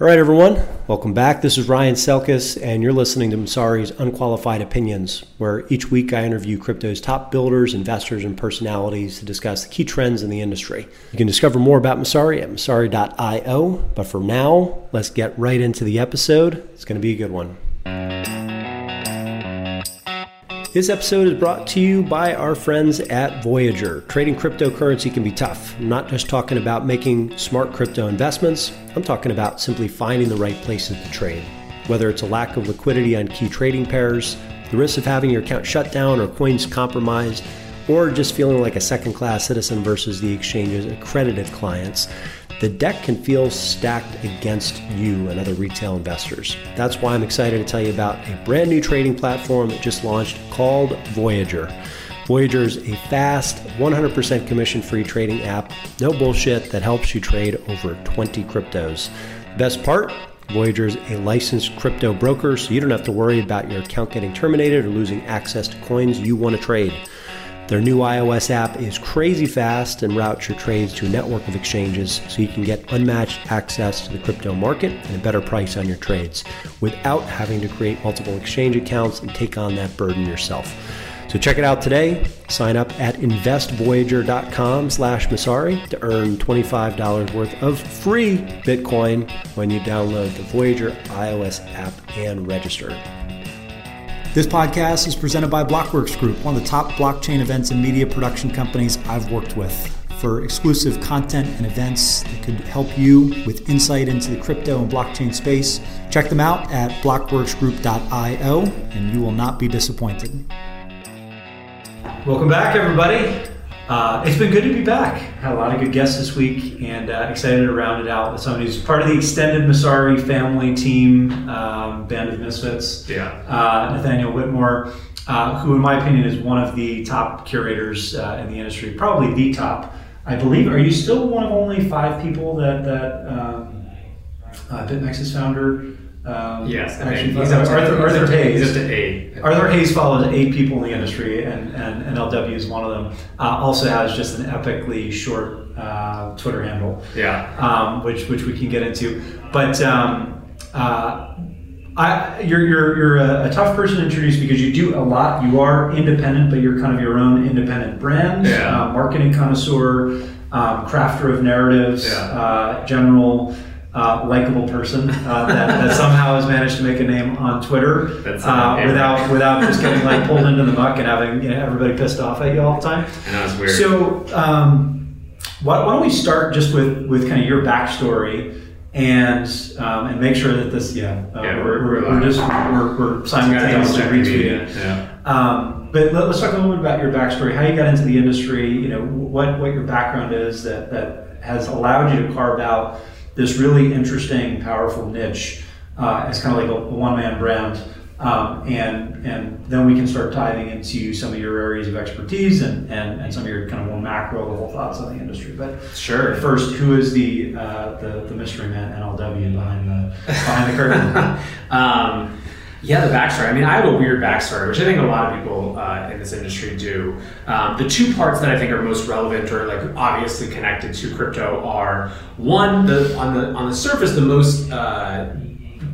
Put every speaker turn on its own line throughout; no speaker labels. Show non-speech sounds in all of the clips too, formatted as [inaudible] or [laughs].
All right, everyone, welcome back. This is Ryan Selkis, and you're listening to Messari's Unqualified Opinions, where each week I interview crypto's top builders, investors, and personalities to discuss the key trends in the industry. You can discover more about Messari at messari.io, but for now, let's get right into the episode. It's going to be a good one. This episode is brought to you by our friends at Voyager. Trading cryptocurrency can be tough. I'm not just talking about making smart crypto investments, I'm talking about simply finding the right places to trade. Whether it's a lack of liquidity on key trading pairs, the risk of having your account shut down or coins compromised, or just feeling like a second class citizen versus the exchange's accredited clients, the deck can feel stacked against you and other retail investors. That's why I'm excited to tell you about a brand new trading platform that just launched called Voyager. Voyager is a fast, 100% commission free trading app, no bullshit, that helps you trade over 20 cryptos. Best part? Voyager is a licensed crypto broker, so you don't have to worry about your account getting terminated or losing access to coins you want to trade. Their new iOS app is crazy fast and routes your trades to a network of exchanges so you can get unmatched access to the crypto market and a better price on your trades without having to create multiple exchange accounts and take on that burden yourself. So check it out today. Sign up at investvoyager.com slash Messari to earn $25 worth of free Bitcoin when you download the Voyager iOS app and register. This podcast is presented by Blockworks Group, one of the top blockchain events and media production companies I've worked with. For exclusive content and events that could help you with insight into the crypto and blockchain space, check them out at blockworksgroup.io and you will not be disappointed. Welcome back, everybody. Uh, it's been good to be back. Had a lot of good guests this week, and uh, excited to round it out with someone who's part of the extended Messari family team, um, Band of Misfits.
Yeah.
Uh, Nathaniel Whitmore, uh, who, in my opinion, is one of the top curators uh, in the industry, probably the top. I believe. Are you still one of only five people that that um, uh, BitMEX's founder? Um,
Yes,
actually,
he's
Arthur,
up to-
Arthur
he's
Hayes.
He's up to eight.
Arthur Hayes follows eight people in the industry, and, and, and LW is one of them. Uh, also has just an epically short uh, Twitter handle,
Yeah.
um, which which we can get into. But um, uh, I, you're you're, you're a, a tough person to introduce because you do a lot. You are independent, but you're kind of your own independent brand,
Yeah.
uh, marketing connoisseur, um, crafter of narratives,
Yeah.
uh, general. Uh, likable person uh, that, that somehow has managed to make a name on Twitter uh, without without just getting like pulled into the muck and having you know, everybody pissed off at you all the time.
I know it's weird.
So um, why, why don't we start just with with kind of your backstory and um, and make sure that this yeah, uh,
Yeah,
we're,
we're-
we're,
we're
we're just we're, we're simultaneously retweeting.
Yeah.
Um, but let, us talk a little bit about your backstory, how you got into the industry, you know, what, what your background is that, that has allowed you to carve out this really interesting, powerful niche uh, as kind of like a, a one-man brand. Um, and, and then we can start diving into some of your areas of expertise and, and, and some of your kind of more macro level thoughts on the industry. But
Sure.
first, who is the, uh, the, the mystery man NLW behind the, behind the curtain? [laughs]
um, yeah, the backstory. I mean, I have a weird backstory, which I think a lot of people uh, in this industry do. Um, the two parts that I think are most relevant or like obviously connected to crypto are one, the on the on the surface, the most uh,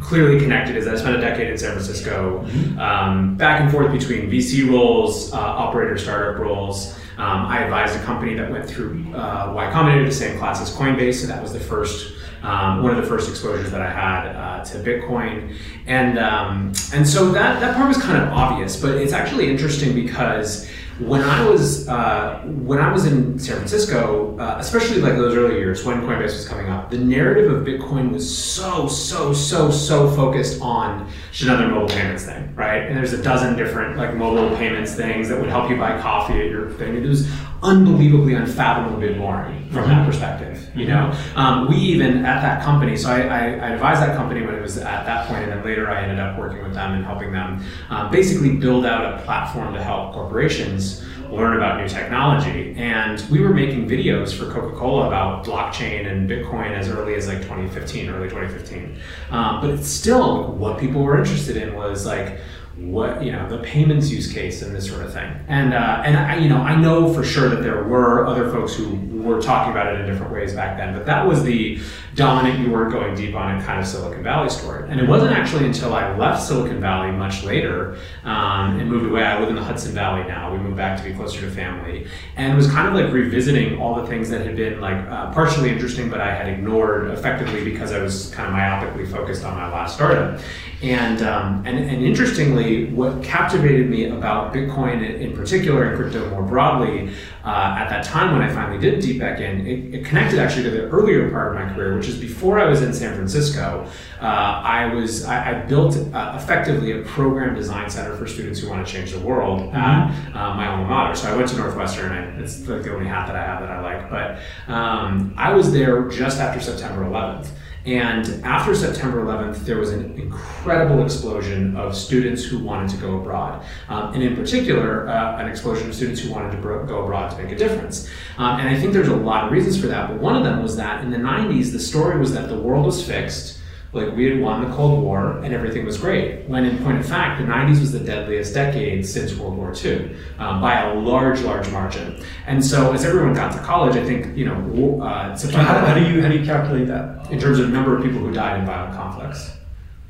clearly connected is that I spent a decade in San Francisco, um, back and forth between VC roles, uh, operator startup roles. Um, I advised a company that went through uh, Y Combinator, the same class as Coinbase, so that was the first um, one of the first exposures that I had uh, to Bitcoin, and um, and so that that part was kind of obvious, but it's actually interesting because when I was uh, when I was in San Francisco, uh, especially like those early years when Coinbase was coming up, the narrative of Bitcoin was so so so so focused on just another mobile payments thing, right? And there's a dozen different like mobile payments things that would help you buy coffee at your thing. It was unbelievably unfathomably boring from that perspective, you know. Um, we even at that company, so I, I, I advised that company when it was at that point, and then later I ended up working with them and helping them um, basically build out a platform to help corporations learn about new technology. And we were making videos for Coca Cola about blockchain and Bitcoin as early as like 2015, early 2015. Um, but it's still what people were interested in was like what you know the payments use case and this sort of thing. And uh, and I you know I know for sure that there were other folks who were talking about it in different ways back then. But that was the dominant, you weren't going deep on it kind of Silicon Valley story. And it wasn't actually until I left Silicon Valley much later um, and moved away. I live in the Hudson Valley now. We moved back to be closer to family and was kind of like revisiting all the things that had been like uh, partially interesting, but I had ignored effectively because I was kind of myopically focused on my last startup. And, um, and, and interestingly, what captivated me about Bitcoin in particular and crypto more broadly uh, at that time when I finally did deep back in, it, it, connected actually to the earlier part of my career, which is before I was in San Francisco. Uh, I was I, I built uh, effectively a program design center for students who want to change the world mm-hmm. at uh, my alma mater. So I went to Northwestern. I, it's like the only hat that I have that I like, but um, I was there just after September 11th. And after September 11th, there was an incredible explosion of students who wanted to go abroad. Um, and in particular, uh, an explosion of students who wanted to bro- go abroad to make a difference. Um, and I think there's a lot of reasons for that, but one of them was that in the 90s, the story was that the world was fixed like we had won the Cold War and everything was great. When in point of fact, the 90s was the deadliest decade since World War II um, by a large, large margin. And so as everyone got to college, I think you know uh,
September. How, how, do you how do you calculate that
in terms of number of people who died in violent conflicts?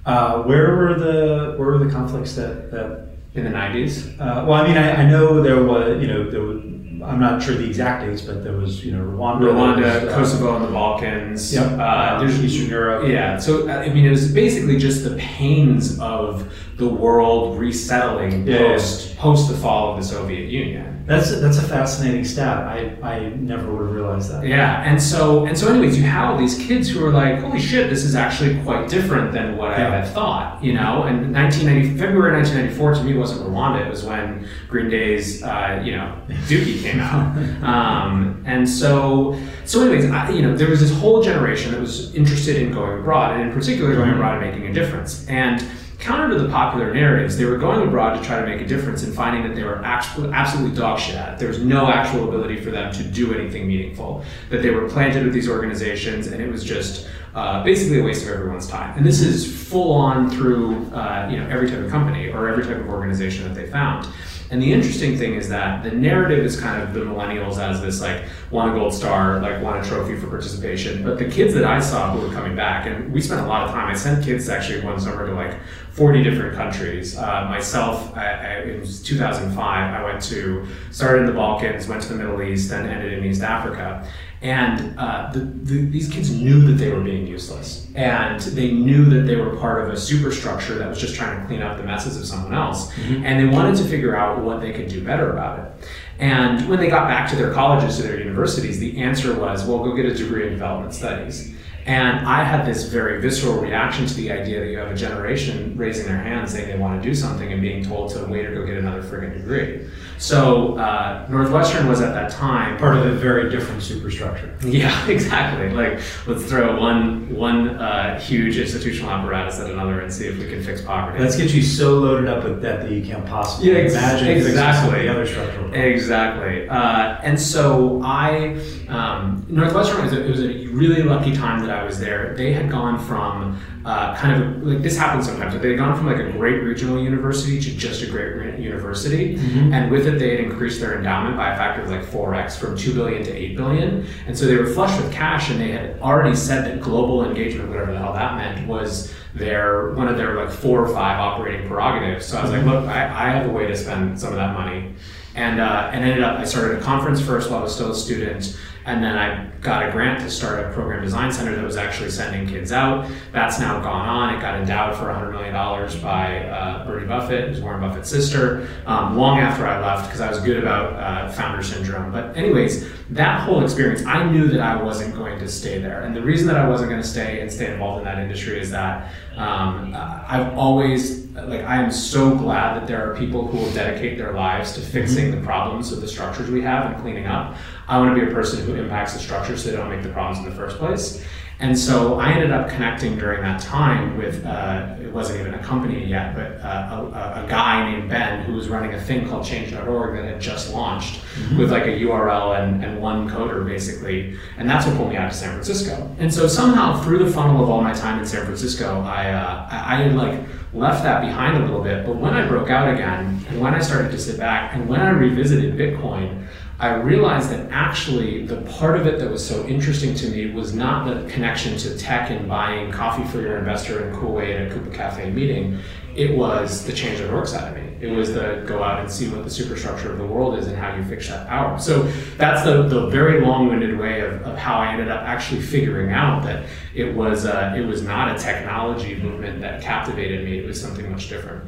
Uh, where were the where were the conflicts that that
in the 90s?
Uh, well, I mean, I, I, know there was, you know, there was, I'm not sure the exact dates, but there was, you know, Rwanda,
Rwanda, was, uh, Kosovo, and the Balkans.
Yep. Uh, there's Eastern Europe.
Yeah. So I mean, it was basically just the pains of the world resettling yeah, post yeah. post the fall of the Soviet Union.
That's a, that's a fascinating stat. I, I never would have realized that.
Yeah, and so and so, anyways, you have all these kids who are like, "Holy shit, this is actually quite different than what yeah. I had thought." You know, and 1990 February 1994 to me wasn't Rwanda. It was when Green Day's uh, you know Dookie came out, [laughs] um, and so so anyways, I, you know, there was this whole generation that was interested in going abroad, and in particular going abroad and making a difference, and counter to the popular narratives, they were going abroad to try to make a difference and finding that they were absolutely dog shit at it. There was no actual ability for them to do anything meaningful. That they were planted with these organizations, and it was just uh, basically a waste of everyone's time. And this is full on through uh, you know every type of company or every type of organization that they found. And the interesting thing is that the narrative is kind of the millennials as this like won a gold star, like won a trophy for participation. But the kids that I saw who were coming back, and we spent a lot of time. I sent kids actually one summer to like 40 different countries. Uh, myself, I, I, was 2005. I went to started in the Balkans, went to the Middle East, then ended in East Africa. And uh, the, the, these kids knew that they were being useless. And they knew that they were part of a superstructure that was just trying to clean up the messes of someone else. Mm-hmm. And they wanted to figure out what they could do better about it. And when they got back to their colleges, to their universities, the answer was, well, go get a degree in development studies. And I had this very visceral reaction to the idea that you have a generation raising their hand saying they want to do something and being told to wait or go get another friggin' degree. So uh, Northwestern was at that time
part of a very different superstructure. [laughs]
Yeah, exactly. Like let's throw one one uh, huge institutional apparatus at another and see if we can fix poverty.
Let's get you so loaded up with debt that you can't possibly
yeah, ex-
imagine
exactly
the other structural.
Exactly. Uh, and so I um, Northwestern was a, it was a really lucky time that I was there. They had gone from uh, kind of like this happens sometimes. They had gone from like a great regional university to just a great university, mm-hmm. and with it they had increased their endowment by a factor of like four x from two billion to eight billion, and so they were flush with cash, and they had already said that global engagement, whatever the hell that meant, was their one of their like four or five operating prerogatives. So I was like, mm-hmm. look, I, I have a way to spend some of that money, and uh, and ended up I started a conference first while I was still a student. And then I got a grant to start a program design center that was actually sending kids out. That's now gone on. It got endowed for $100 million by uh, Bertie Buffett, who's Warren Buffett's sister, um, long after I left because I was good about uh, founder syndrome. But, anyways, that whole experience, I knew that I wasn't going to stay there. And the reason that I wasn't going to stay and stay involved in that industry is that um, I've always like I am so glad that there are people who will dedicate their lives to fixing mm-hmm. the problems of the structures we have and cleaning up. I want to be a person who impacts the structures so they don't make the problems in the first place. And so I ended up connecting during that time with, uh, it wasn't even a company yet, but uh, a, a, guy named Ben who was running a thing called change.org that had just launched mm-hmm. with like a URL and, and one coder basically. And that's what pulled me out to San Francisco. And so somehow through the funnel of all my time in San Francisco, I, uh, I, I like left that behind a little bit. But when I broke out again and when I started to sit back and when I revisited Bitcoin, I realized that actually the part of it that was so interesting to me was not the connection to tech and buying coffee for your investor in cool at a Coupa Cafe meeting. It was the change.org side of me. It was the go out and see what the superstructure of the world is and how you fix that power. So that's the, the very long-winded way of, of how I ended up actually figuring out that it was uh, it was not a technology movement that captivated me. It was something much different.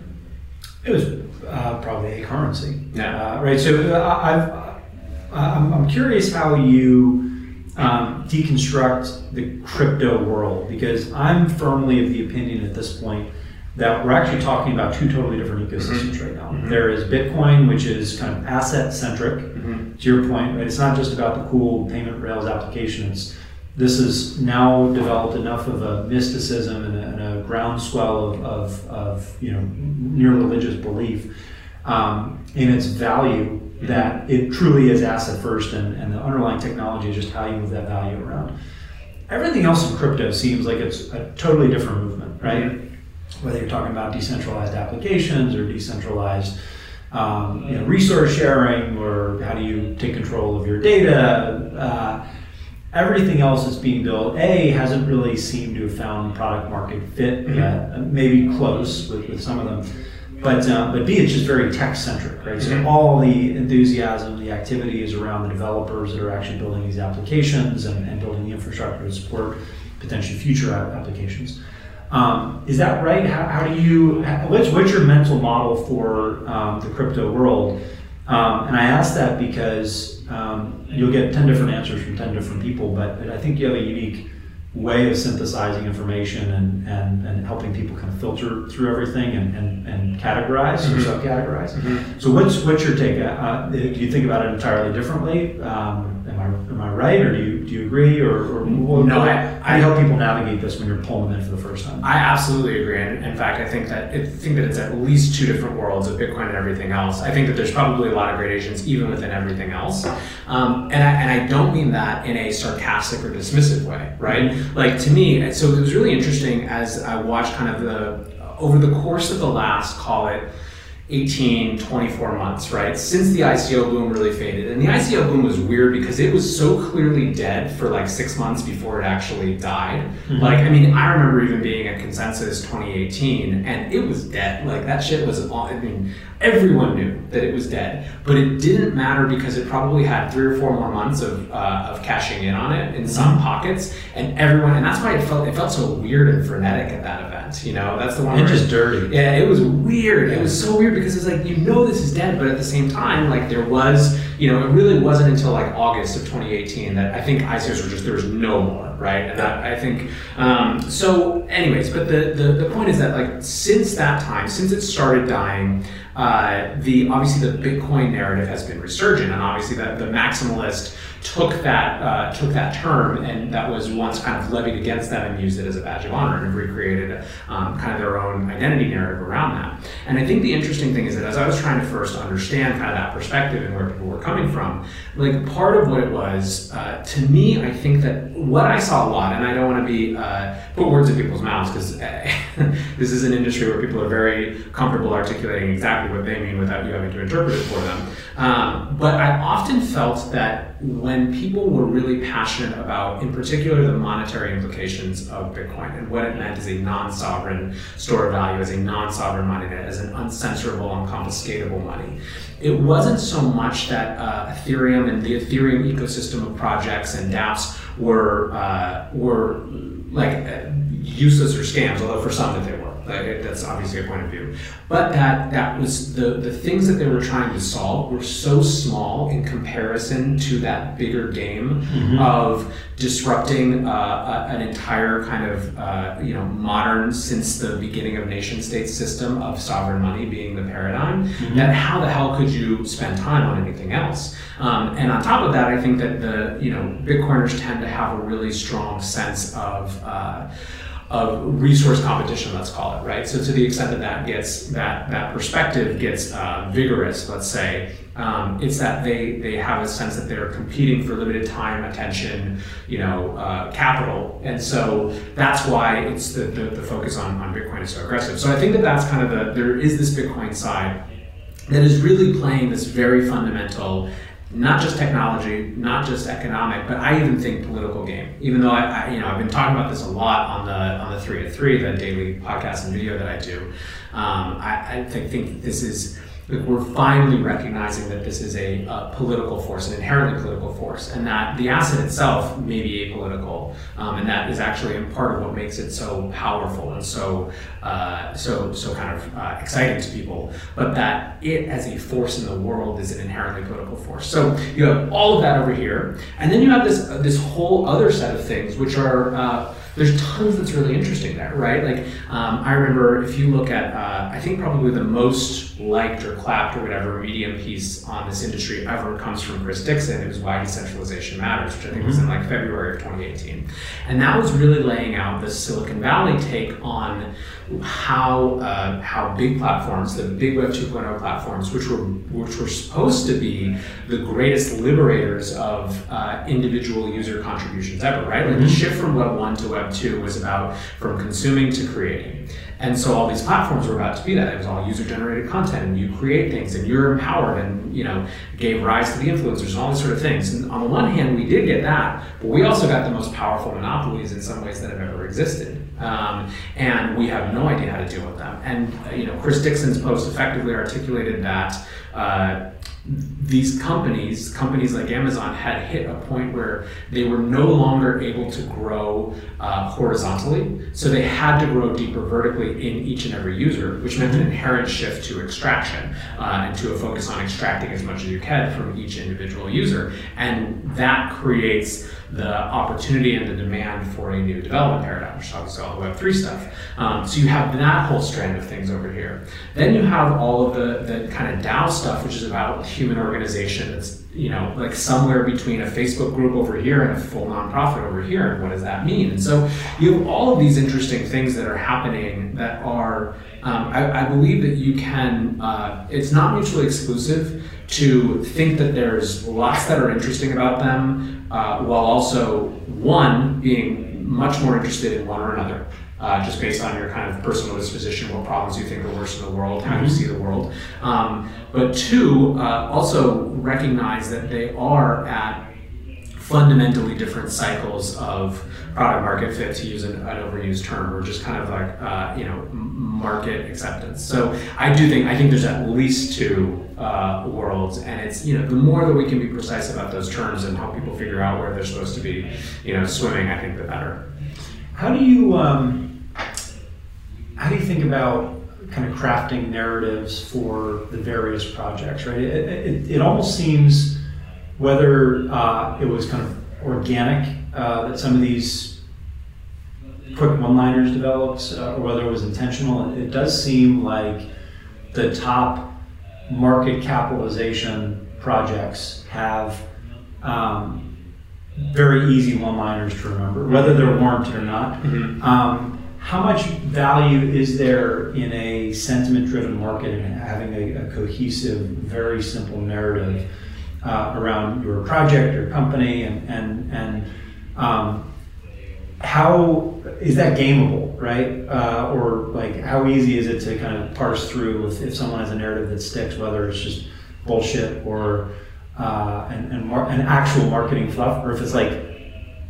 It was uh, probably a currency.
Yeah.
Uh, right. So uh, I've I'm, I'm curious how you um, deconstruct the crypto world because I'm firmly of the opinion at this point that we're actually talking about two totally different ecosystems mm-hmm. right now. Mm-hmm. There is Bitcoin, which is kind of asset centric. Mm-hmm. To your point, right? It's not just about the cool payment rails applications. This has now developed enough of a mysticism and a, and a groundswell of, of, of, you know near religious belief um, in its value that it truly is asset first and, and the underlying technology is just how you move that value around. Everything else in crypto seems like it's a totally different movement, right? Whether you're talking about decentralized applications or decentralized um, you know, resource sharing or how do you take control of your data. Uh, everything else that's being built, A, hasn't really seemed to have found product market fit mm-hmm. yet, maybe close with, with some of them. But, um, but B, it's just very tech centric, right? So mm-hmm. all the enthusiasm, the activity is around the developers that are actually building these applications and, and building the infrastructure to support potentially future applications. Um, is that right? How, how, do you, what's, what's your mental model for um, the crypto world? Um, and I ask that because um, you'll get 10 different answers from 10 different people, but I think you have a unique way of synthesizing information and, and, and helping people kind of filter through everything and, and, and categorize mm-hmm. or subcategorize. Mm-hmm. So what's what's your take? Uh, do you think about it entirely differently? Am I am I right, or do you do you agree, or, or
no? I,
how do you help people navigate this when you're pulling them in for the first time?
I absolutely agree, and in fact, I think that I think that it's at least two different worlds of Bitcoin and everything else. I think that there's probably a lot of gradations even within everything else, um, and I, and I don't mean that in a sarcastic or dismissive way, right? Mm-hmm. Like to me, so it was really interesting as I watched kind of the over the course of the last call it 18, 24 months, right? Since the ICO boom really faded. And the ICO boom was weird because it was so clearly dead for like six months before it actually died. Mm-hmm. Like, I mean, I remember even being at Consensus 2018 and it was dead. Like, that shit was, I mean, everyone knew that it was dead. But it didn't matter because it probably had three or four more months of, uh, of cashing in on it in some mm-hmm. pockets. And everyone, and that's why it felt, it felt so weird and frenetic at that event. You know, that's the one.
And just dirty.
Yeah, it was weird. It was so weird because it's like you know this is dead, but at the same time, like there was, you know, it really wasn't until like August of 2018 that I think ICOs were just there was no more, right? And that I think um, so. Anyways, but the, the the point is that like since that time, since it started dying. Uh, the obviously the Bitcoin narrative has been resurgent, and obviously the, the maximalist took that uh, took that term and that was once kind of levied against them and used it as a badge of honor and have recreated um, kind of their own identity narrative around that. And I think the interesting thing is that as I was trying to first understand kind of that perspective and where people were coming from, like part of what it was uh, to me, I think that what I saw a lot, and I don't want to be uh, put words in people's mouths because [laughs] this is an industry where people are very comfortable articulating exactly what they mean without you having to interpret it for them. Um, but I often felt that when people were really passionate about, in particular, the monetary implications of Bitcoin and what it meant as a non sovereign store of value, as a non sovereign money, as an uncensorable, unconfiscatable money, it wasn't so much that uh, Ethereum and the Ethereum ecosystem of projects and dApps were, uh, were like uh, useless or scams, although for some that they were. Like, that's obviously a point of view. But that that was the the things that they were trying to solve were so small in comparison to that bigger game mm-hmm. of disrupting uh, a, an entire kind of uh, you know modern since the beginning of nation state system of sovereign money being the paradigm. Mm-hmm. That how the hell could you spend time on anything else? Um, and on top of that, I think that the you know Bitcoiners tend to have a really strong sense of uh, of resource competition, let's call it, right? So to the extent that that gets that that perspective gets uh, vigorous, let's say, um, it's that they they have a sense that they're competing for limited time, attention, you know, uh, capital, and so that's why it's the, the, the focus on on Bitcoin is so aggressive. So I think that that's kind of the there is this Bitcoin side that is really playing this very fundamental not just technology, not just economic, but I even think political game. Even though I, I, you know I've been talking about this a lot on the on the three at three, the daily podcast and video that I do. Um, I, I think, think this is we're finally recognizing that this is a, a, political force, an inherently political force, and that the asset itself may be apolitical, um, and that is actually a part of what makes it so powerful and so uh, so so kind of uh, exciting to people. But that it as a force in the world is an inherently political force. So you have all of that over here, and then you have this uh, this whole other set of things which are uh, there's tons that's really interesting there, right? Like um, I remember if you look at, uh, I think probably the most liked or clapped or whatever medium piece on this industry ever comes from Chris Dixon. It was Why Decentralization Matters, which I think mm-hmm. was in like February of 2018, and that was really laying out the Silicon Valley take on how uh, how big platforms, the big Web 2.0 platforms, which were which were supposed to be the greatest liberators of uh, individual user contributions ever, right? Like mm-hmm. the shift from Web 1 to Web 2 was about from consuming to creating. And so all these platforms were about to be that. It was all user generated content and you create things and you're empowered and you know gave rise to the influencers and all these sort of things. And on the one hand, we did get that, but we also got the most powerful monopolies in some ways that have ever existed. Um, and we have no idea how to deal with them. And uh, you know, Chris Dixon's post effectively articulated that uh, these companies, companies like Amazon, had hit a point where they were no longer able to grow uh, horizontally. So they had to grow deeper vertically in each and every user, which meant an inherent shift to extraction uh, and to a focus on extracting as much as you can from each individual user. And that creates the opportunity and the demand for a new development paradigm, which obviously all the Web3 stuff. Um, so you have that whole strand of things over here. Then you have all of the, the kind of DAO stuff, which is about human organization. You know like somewhere between a Facebook group over here and a full nonprofit over here. And what does that mean? And so you have all of these interesting things that are happening that are. Um, I, I, believe that you can. Uh, it's not mutually exclusive to think that there's lots that are interesting about them, uh, while also one being much more interested in one or another uh, just based on your kind of personal disposition, what problems you think are worst in the world, how mm-hmm. you see the world. Um, but two, uh, also recognize that they are at fundamentally different cycles of product market fit to use an, an overused term or just kind of like uh, you know market acceptance so i do think i think there's at least two uh, worlds and it's you know the more that we can be precise about those terms and help people figure out where they're supposed to be you know swimming i think the better
how do you um how do you think about kind of crafting narratives for the various projects, right? It, it, it almost seems whether uh, it was kind of organic uh, that some of these quick one-liners developed, uh, or whether it was intentional. It does seem like the top market capitalization projects have um, very easy one-liners to remember, whether they're warranted or not. Mm-hmm. Um, how much value is there in a sentiment driven market and having a, a cohesive, very simple narrative uh, around your project, your company, and, and, and um, how is that gameable, right? Uh, or like how easy is it to kind of parse through if, if someone has a narrative that sticks, whether it's just bullshit or uh, an, mar- an actual marketing fluff, or if it's like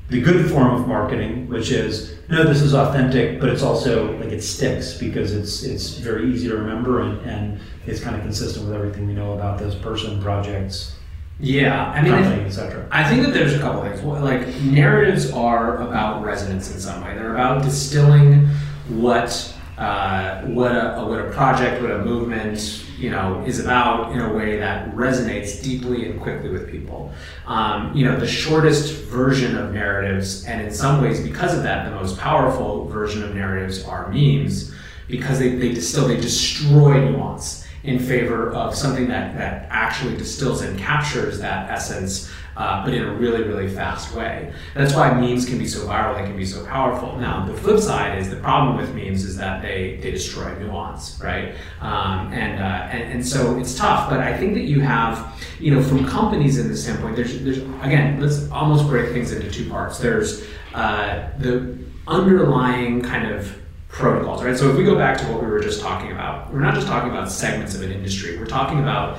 the good form of marketing, which is no, this is authentic, but it's also like it sticks because it's it's very easy to remember and, and it's kind of consistent with everything we know about this person, projects.
Yeah, I mean,
etc.
I think that there's a couple things. Like narratives are about resonance in some way. They're about distilling what uh, what a what a project, what a movement, you know, is about in a way that resonates deeply and quickly with people. Um, you know, the shortest version of narratives, and in some ways, because of that, the most powerful version of narratives are memes, because they, they distill, they destroy nuance in favor of something that, that actually distills and captures that essence uh, but in a really, really fast way. That's why memes can be so viral, they can be so powerful. Now, the flip side is the problem with memes is that they, they destroy nuance, right? Um, and, uh, and, and so it's tough, but I think that you have, you know, from companies in this standpoint, there's, there's again, let's almost break things into two parts. There's uh, the underlying kind of protocols, right? So if we go back to what we were just talking about, we're not just talking about segments of an industry. We're talking about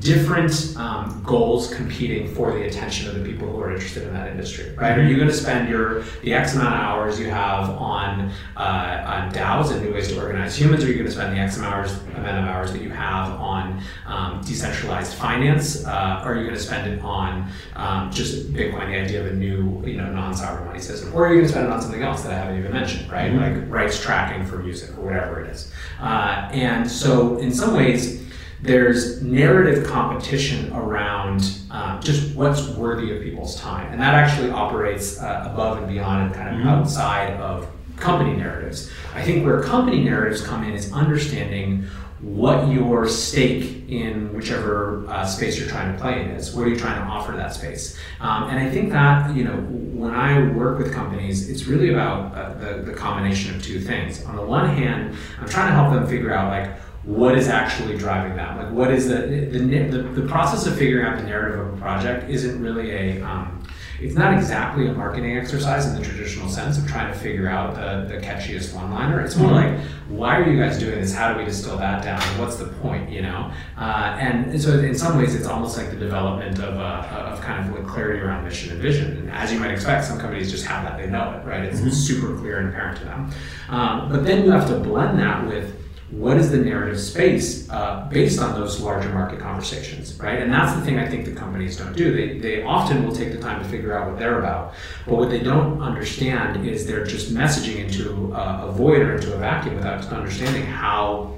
different um, goals competing for the attention of the people who are interested in that industry, right? Are you going to spend your the X amount of hours you have on uh, on DAOs and new ways to organize humans, or are you going to spend the X amount of hours, amount of hours that you have on um, decentralized finance? Uh, or are you going to spend it on um, just Bitcoin, the idea of a new you know non-sovereign money system, or are you going to spend it on something else that I haven't even mentioned, right? Mm-hmm. Like rights tracking for music or whatever it is. Uh, and so, in some ways there's narrative competition around um, just what's worthy of people's time. And that actually operates uh, above and beyond and kind of mm-hmm. outside of company narratives. I think where company narratives come in is understanding what your stake in whichever uh, space you're trying to play in is. What are you trying to offer that space? Um, and I think that, you know, when I work with companies, it's really about uh, the, the combination of two things. On the one hand, I'm trying to help them figure out, like, what is actually driving that? Like, what is the the, the, the process of figuring out the narrative of a project isn't really a um, it's not exactly a marketing exercise in the traditional sense of trying to figure out the, the catchiest one liner. It's more mm-hmm. like, why are you guys doing this? How do we distill that down? What's the point, you know? Uh, and so, in some ways, it's almost like the development of, uh, of kind of like clarity around mission and vision. And as you might expect, some companies just have that, they know it, right? It's mm-hmm. super clear and apparent to them. Um, but then you have to blend that with what is the narrative space uh, based on those larger market conversations, right? And that's the thing I think the companies don't do. They, they often will take the time to figure out what they're about, but what they don't understand is they're just messaging into a, a void or into a vacuum without understanding how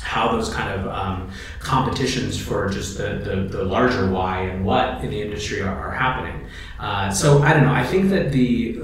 how those kind of um, competitions for just the, the, the, larger why and what in the industry are, are happening. Uh, so I don't know. I think that the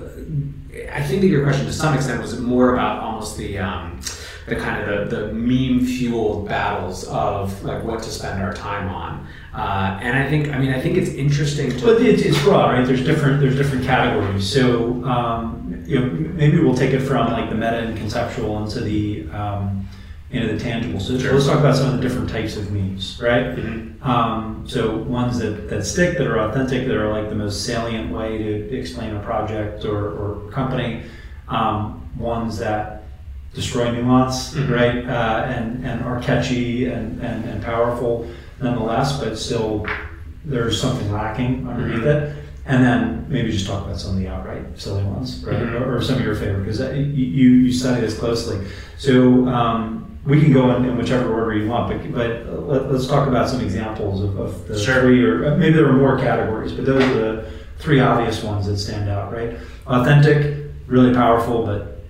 I think that your question to some extent was more about almost the um, the kind of the, the meme fueled battles of like what to spend our time on. Uh, and I think, I mean, I think it's interesting to.
But it's, it's broad, right? There's different, there's different categories. So, um, you know, maybe we'll take it from like the meta and conceptual into the, um, into the tangible. So sure. let's talk about some of the different types of memes, right? Mm-hmm. Um, so ones that, that stick, that are authentic, that are like the most salient way to explain a project or, or company. Um, ones that destroy nuance, mm-hmm. right? Uh, and and are catchy and, and, and powerful nonetheless, but still there's something lacking underneath mm-hmm. it. And then maybe just talk about some of the outright silly ones, right? Mm-hmm. Or, or, some of your favorite, because uh, you, you study this closely. So um, we can go in, in, whichever order you want, but, but let, us talk about some examples of, of the sure. three, or uh, maybe there are more categories, but those are the three obvious ones that stand out, right? Authentic, really powerful, but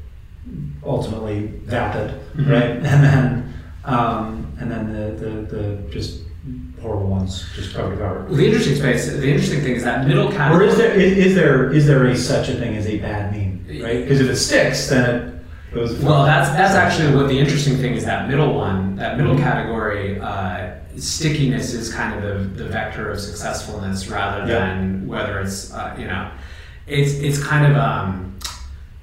ultimately vapid, mm-hmm. right? [laughs] And then um, and then the, the, the just horrible ones just cover to cover.
Well, the interesting space, the interesting thing is that middle category.
Or is there is, is there is there a such a thing as a bad meme, right? Because if it sticks, then it goes.
Well, that's that's actually what the interesting thing is. That middle one, that middle mm-hmm. category. Uh, stickiness is kind of the, the vector of successfulness rather than whether it's uh, you know it's it's kind of um,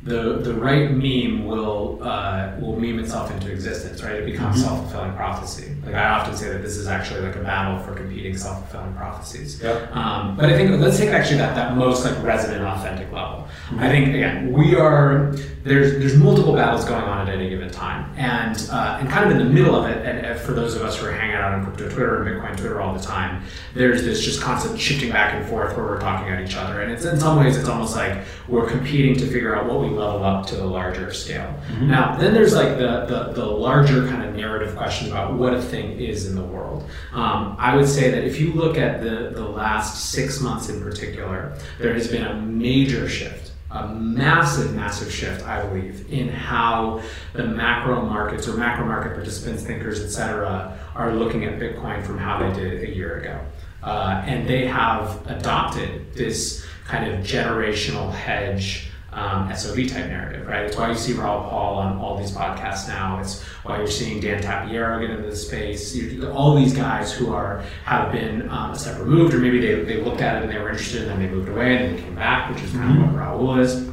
the the right meme will uh, will meme itself into existence, right? It becomes mm-hmm. self fulfilling prophecy. Like I often say that this is actually like a battle for competing self fulfilling prophecies.
Yep.
Um, but I think let's take actually that that most like resonant, authentic level. Mm-hmm. I think again we are there's there's multiple battles going on at any given time, and uh, and kind of in the middle of it, and, and, for those of us who are hanging out on crypto Twitter and Bitcoin Twitter all the time, there's this just constant shifting back and forth where we're talking at each other, and it's in some ways it's almost like we're competing to figure out what we level up to the larger scale. Mm-hmm. Now, then there's like the, the the larger kind of narrative question about what a thing is in the world. Um, I would say that if you look at the the last six months in particular, there has been a major shift a massive, massive shift, I believe, in how the macro markets or macro market participants, thinkers, etc., are looking at Bitcoin from how they did a year ago. Uh, and they have adopted this kind of generational hedge um, SOV type narrative, right? It's why you see Raoul Paul on all these podcasts now. It's why you're seeing Dan Tapiero get into the space. You, all these guys who are have been um, a step removed, or maybe they, they looked at it and they were interested and then they moved away and then they came back, which is kind mm-hmm. of what Raoul is.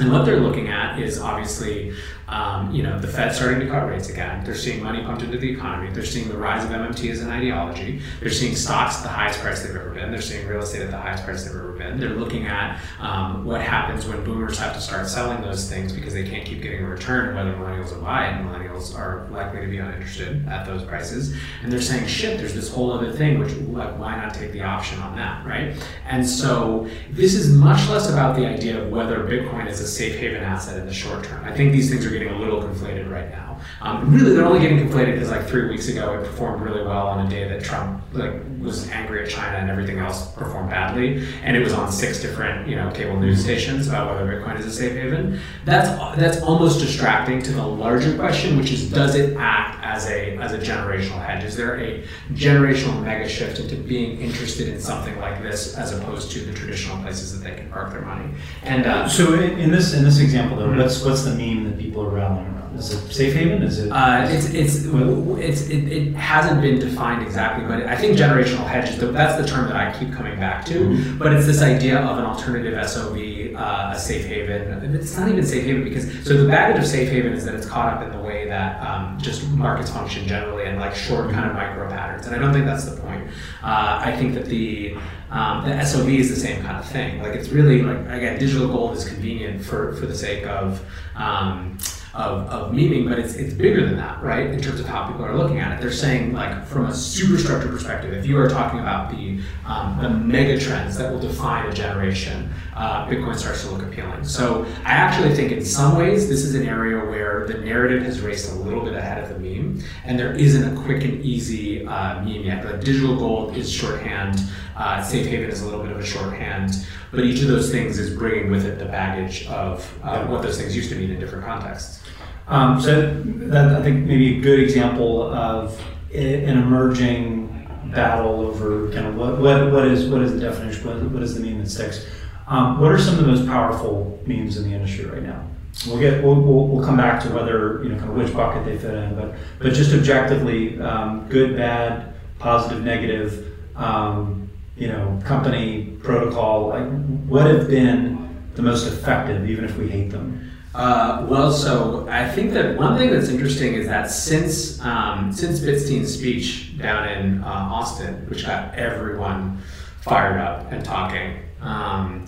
And what they're looking at is obviously um, you know, the Fed starting to cut rates again. They're seeing money pumped into the economy. They're seeing the rise of MMT as an ideology. They're seeing stocks at the highest price they've ever been. They're seeing real estate at the highest price they've ever been. They're looking at um, what happens when boomers have to start selling those things because they can't keep getting a return, whether millennials will buy it. Millennials are likely to be uninterested at those prices. And they're saying, shit, there's this whole other thing, which, like, why not take the option on that, right? And so this is much less about the idea of whether Bitcoin is a safe haven asset in the short term. I think these things are getting a little conflated right now. Um, really, they're only getting conflated because like three weeks ago it performed really well on a day that Trump like was angry at China and everything else performed badly, and it was on six different you know cable news stations about whether Bitcoin is a safe haven. That's that's almost distracting to the larger question, which is does it act as a as a generational hedge? Is there a generational mega shift into being interested in something like this as opposed to the traditional places that they can park their money?
And uh, so in, in, this in this example though, mm-hmm. what's what's the meme that people are rallying around? Is it safe haven? Is it?
Uh, it's it's it's it, it, hasn't been defined exactly, but I think generational hedge is the, that's the term that I keep coming back to. Mm-hmm. But it's this idea of an alternative SOV, uh, a safe haven. It's not even safe haven because so the baggage of safe haven is that it's caught up in the way that um, just markets function generally and like short kind of micro patterns, and I don't think that's the point. Uh, I think that the um, the SOV is the same kind of thing. Like it's really like again, digital gold is convenient for for the sake of. Um, of, of memeing, but it's, it's bigger than that, right? In terms of how people are looking at it. They're saying, like, from a superstructure perspective, if you are talking about the, um, the mega trends that will define a generation, uh, Bitcoin starts to look appealing. So I actually think in some ways this is an area where the narrative has raced a little bit ahead of the meme, and there isn't a quick and easy uh, meme yet. The digital gold is shorthand, uh, safe haven is a little bit of a shorthand, but each of those things is bringing with it the baggage of uh, what those things used to mean in different contexts.
Um, so that I think maybe a good example of an emerging battle over kind of what, what, what is what is the definition, what, what is the meme that sticks. Um, what are some of the most powerful memes in the industry right now? We'll get we'll, we'll, we'll, come back to whether you know kind of which bucket they fit in, but but just objectively, um, good, bad, positive, negative, um, you know, company protocol. Like, what have been the most effective, even if we hate them?
Uh, well, so I think that one thing that's interesting is that since um, since Bitstein's speech down in uh, Austin, which got everyone fired up and talking, um,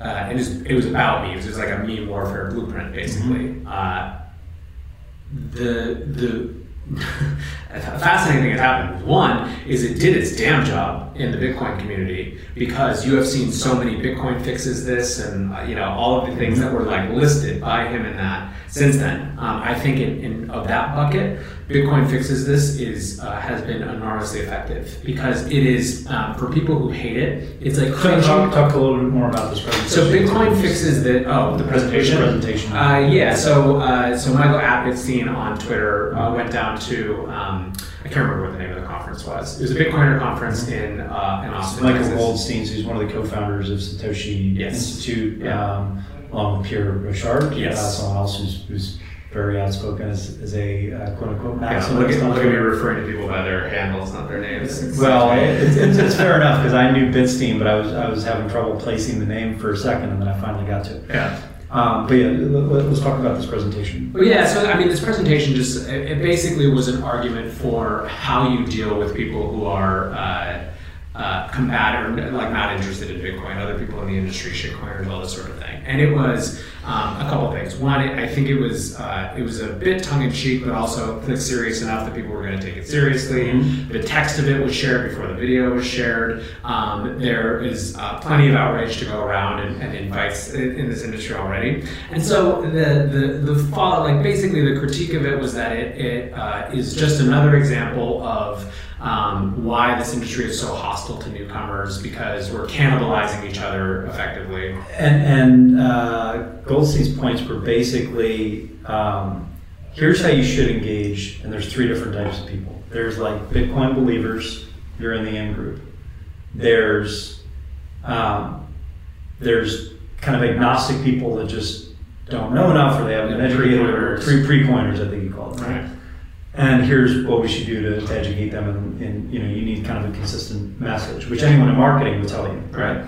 uh, and it was, it was, about memes. It was like a meme warfare blueprint, basically. Mm-hmm. Uh, the the a fascinating thing that happened. One is it did its damn job in the Bitcoin community because you have seen so many Bitcoin fixes this and uh, you know all of the things that were like listed by him in that. Since then, um, I think in, in, of that bucket, Bitcoin fixes this is uh, has been enormously effective because it is um, for people who hate it. It's like
so talk, talk a little bit more about this
presentation. So Bitcoin fixes the oh the presentation.
Presentation.
Uh, yeah. So uh, so Michael Appenstein on Twitter uh, went down to. Um, I can't remember what the name of the conference was. It was a Bitcoiner conference mm-hmm. in uh, in Austin.
Michael Texas. Goldstein, who's one of the co-founders of Satoshi yes. Institute, yeah. um, along with Pierre Rochard.
Yes. Uh,
someone else who's, who's very outspoken as, as a uh, quote unquote
maximalist. Yeah, look, at, look at me referring to people by their handles, not their names.
It's well, it's, it's, it's, fair enough because I knew Bitstein, but I was I was having trouble placing the name for a second, and then I finally got to it.
Yeah.
Um, but yeah, let, us talk about this presentation.
Well, yeah, so I mean, this presentation just it basically was an argument for how you deal with people who are. Uh, uh, like not interested in Bitcoin, other people in the industry, shitcoiners, all this sort of thing. And it was um, a couple things. One, I think it was uh, it was a bit tongue in cheek, but also serious enough that people were going to take it seriously. Mm-hmm. The text of it was shared before the video was shared. Um, there is uh, plenty of outrage to go around and, and invites in this industry already. And so the the the fall, like basically the critique of it was that it, it uh, is just another example of um, why this industry is so hostile to newcomers because we're cannibalizing each other effectively.
And, and uh, Goldstein's points were basically um, here's how you should engage, and there's three different types of people. There's like Bitcoin believers, you're in the in group. There's um, there's kind of agnostic people that just don't know enough or they haven't been educated or pre pre coiners, I think you call them. Right and here's what we should do to, to educate them and, and, you know you need kind of a consistent message which anyone in marketing would tell you right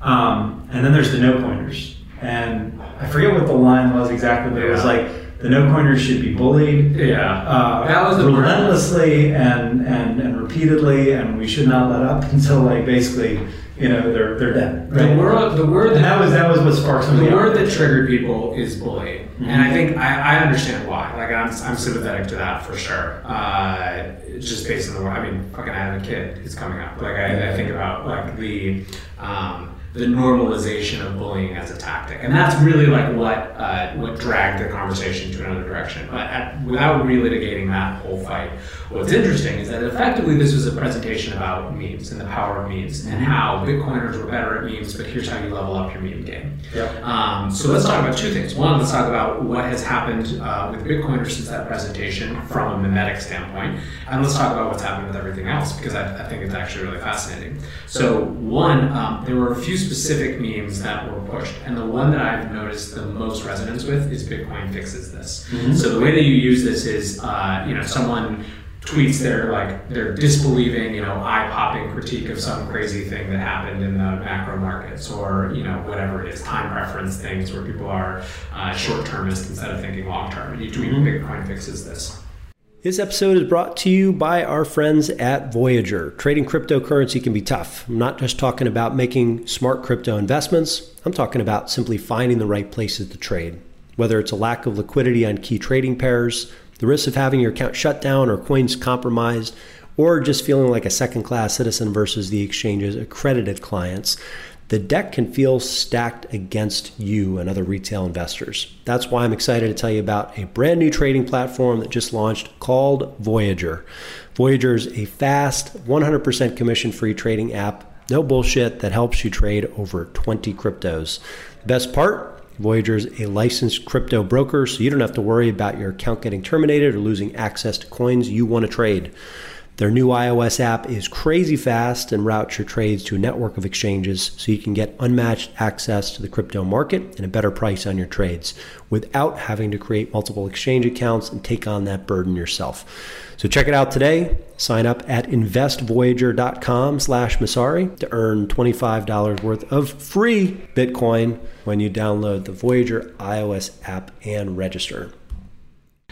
um, and then there's the no coiners and i forget what the line was exactly but it was like the no coiners should be bullied.
Yeah,
Uh,
that was the
relentlessly and, and, and repeatedly, and we should not let up until like basically, you know, they're they're dead.
The word, the word
and that was that was what sparked some
the
the
word that triggered people is bullying, and I think I, I understand why. Like I'm, I'm sympathetic to that for sure. Uh, just based on the word. I mean, fucking, I have a kid. It's coming up. Like I, I think about like the. Um, the normalization of bullying as a tactic, and that's really like what uh, what dragged the conversation to another direction. But at, without relitigating that whole fight, what's interesting is that effectively this was a presentation about memes and the power of memes and how Bitcoiners were better at memes. But here's how you level up your meme game.
Yep.
Um, so let's talk about two things. One, let's talk about what has happened uh, with Bitcoiners since that presentation from a memetic standpoint, and let's talk about what's happened with everything else because I, I think it's actually really fascinating. So one, um, there were a few specific memes that were pushed, and the one that I've noticed the most resonance with is Bitcoin fixes this. So the way that you use this is, uh, you know, someone tweets their like their disbelieving, you know, eye-popping critique of some crazy thing that happened in the macro markets, or you know, whatever it is, time preference things where people are uh, short-termist instead of thinking long-term. And you tweet Bitcoin fixes this.
This episode is brought to you by our friends at Voyager. Trading cryptocurrency can be tough. I'm not just talking about making smart crypto investments, I'm talking about simply finding the right places to trade. Whether it's a lack of liquidity on key trading pairs, the risk of having your account shut down or coins compromised, or just feeling like a second class citizen versus the exchange's accredited clients, the deck can feel stacked against you and other retail investors. That's why I'm excited to tell you about a brand new trading platform that just launched called Voyager. Voyager is a fast, 100% commission free trading app, no bullshit, that helps you trade over 20 cryptos. The best part? Voyager is a licensed crypto broker, so you don't have to worry about your account getting terminated or losing access to coins you want to trade. Their new iOS app is crazy fast and routes your trades to a network of exchanges so you can get unmatched access to the crypto market and a better price on your trades without having to create multiple exchange accounts and take on that burden yourself. So check it out today. Sign up at investvoyager.com slash Messari to earn $25 worth of free Bitcoin when you download the Voyager iOS app and register.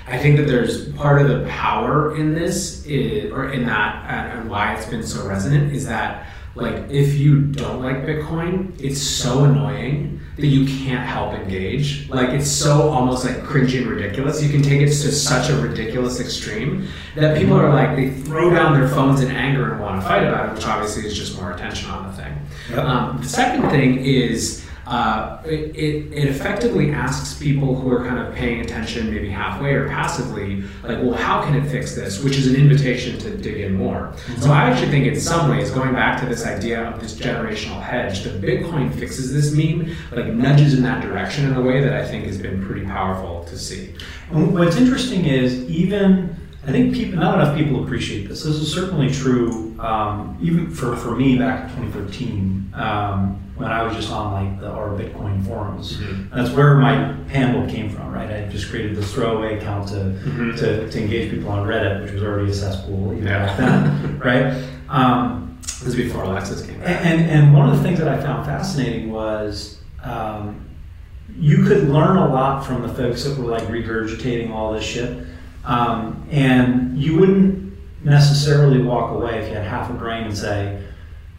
I think that there's part of the power in this, is, or in that, and why it's been so resonant, is that like if you don't like Bitcoin, it's so annoying that you can't help engage. Like it's so almost like cringy and ridiculous. You can take it to such a ridiculous extreme that people are like they throw down their phones in anger and want to fight about it, which obviously is just more attention on the thing.
Yep.
Um, the second thing is uh, it, it, it effectively asks people who are kind of paying attention, maybe halfway or passively, like, well, how can it fix this? Which is an invitation to dig in more. So I actually think, in some ways, going back to this idea of this generational hedge, the Bitcoin fixes this meme, like nudges in that direction in a way that I think has been pretty powerful to see.
And what's interesting is even I think people not enough people appreciate this. This is certainly true, um, even for, for me back in 2013 um, when I was just on like the our Bitcoin forums.
Mhm.
That's where my handle came from, right? I just created this throwaway account to,
Mhm.
to, to engage people on Reddit, which was already a cesspool even
Yeah.
back then, [laughs] right? Um,
This was before Alexis came back.
and, and one of the things that I found fascinating was um, you could learn a lot from the folks that were like regurgitating all this shit. Um, and you wouldn't necessarily walk away if you had half a brain and say,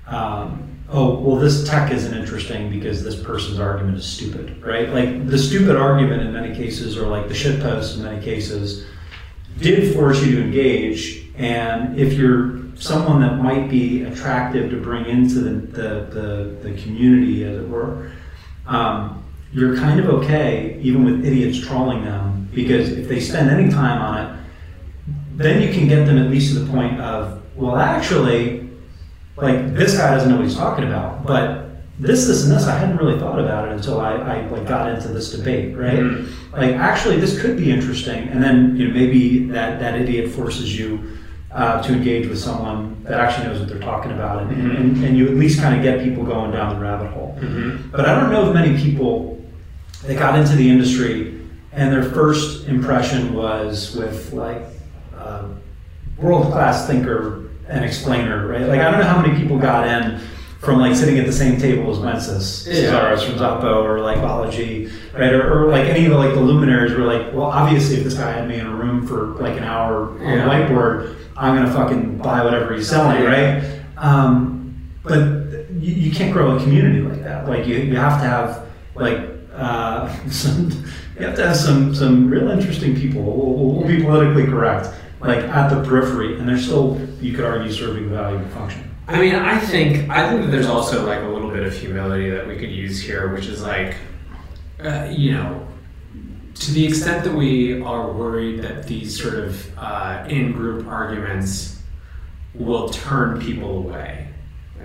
um, oh, well, this tech isn't interesting because this person's argument is stupid, right? Like the stupid argument in many cases, or like the shit post in many cases, did force you to engage. And if you're someone that might be attractive to bring into the, the, the, the community, as it were, um, you're kind of okay even with idiots trolling them because if they spend any time on it, then you can get them at least to the point of, well, actually, like this guy doesn't know what he's talking about, but this, this, and this, I hadn't really thought about it until I, I like got into this debate, right?
Mhm.
Like, actually, this could be interesting, and then you know maybe that that idiot forces you uh, to engage with someone that actually knows what they're talking about, and,
Mhm.
and, and you at least kind of get people going down the rabbit hole.
Mhm.
But I don't know of many people that got into the industry and their first impression was with like a world class thinker and explainer, right? Like I don't know how many people got in from like sitting at the same table as Wences,
Yeah.
Casares from Xapo, or like Balaji, right? Or, or like any of the, like the luminaries were like, well, obviously, if this guy had me in a room for like an hour on
Yeah.
the whiteboard, I'm gonna fucking buy whatever he's selling, right? Um, but you, you can't grow a community like that. Like you, you have to have like uh, [laughs] some, you have to have some some real interesting people. We'll, we'll be politically correct, like at the periphery, and they're still you could argue serving a valuable function.
I mean, I think I think that there's also like a little bit of humility that we could use here, which is like, uh, you know, to the extent that we are worried that these sort of uh, in-group arguments will turn people away.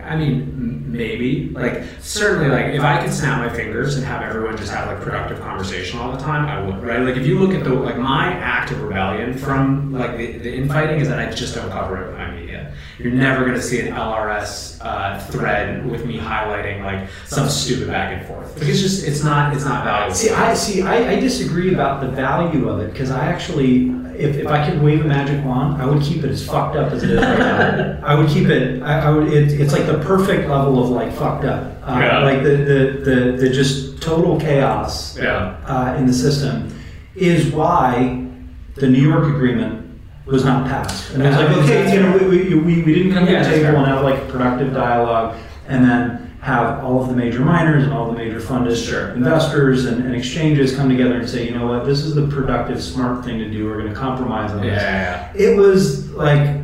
I mean, maybe. Like, certainly, like, if I could snap my fingers and have everyone just have, like, productive conversation all the time, I would, right? Like, if you look at the, like, my act of rebellion from, like, the, the infighting is that I just don't cover it with my media. You're never going to see an LRS uh, thread with me highlighting, like, some stupid back and forth. Like, it's just, it's not, it's not valuable.
See, I see. I, I disagree about the value of it because I actually, if, if I could wave a magic wand, I would keep it as fucked up as it is right now. [laughs] I would keep it. I, I would. It, it's like the perfect level of like fucked up. Uh,
Yeah.
Like the, the the the just total chaos
Yeah.
uh, in the system is why the New York agreement was not passed. And it was like, okay, you know, we, we, we, we didn't come to the table and have like productive dialogue and then have all of the major miners and all the major funded
Sure.
investors and, and exchanges come together and say, you know what, this is the productive, smart thing to do. We're going to compromise on this.
yeah.
It was like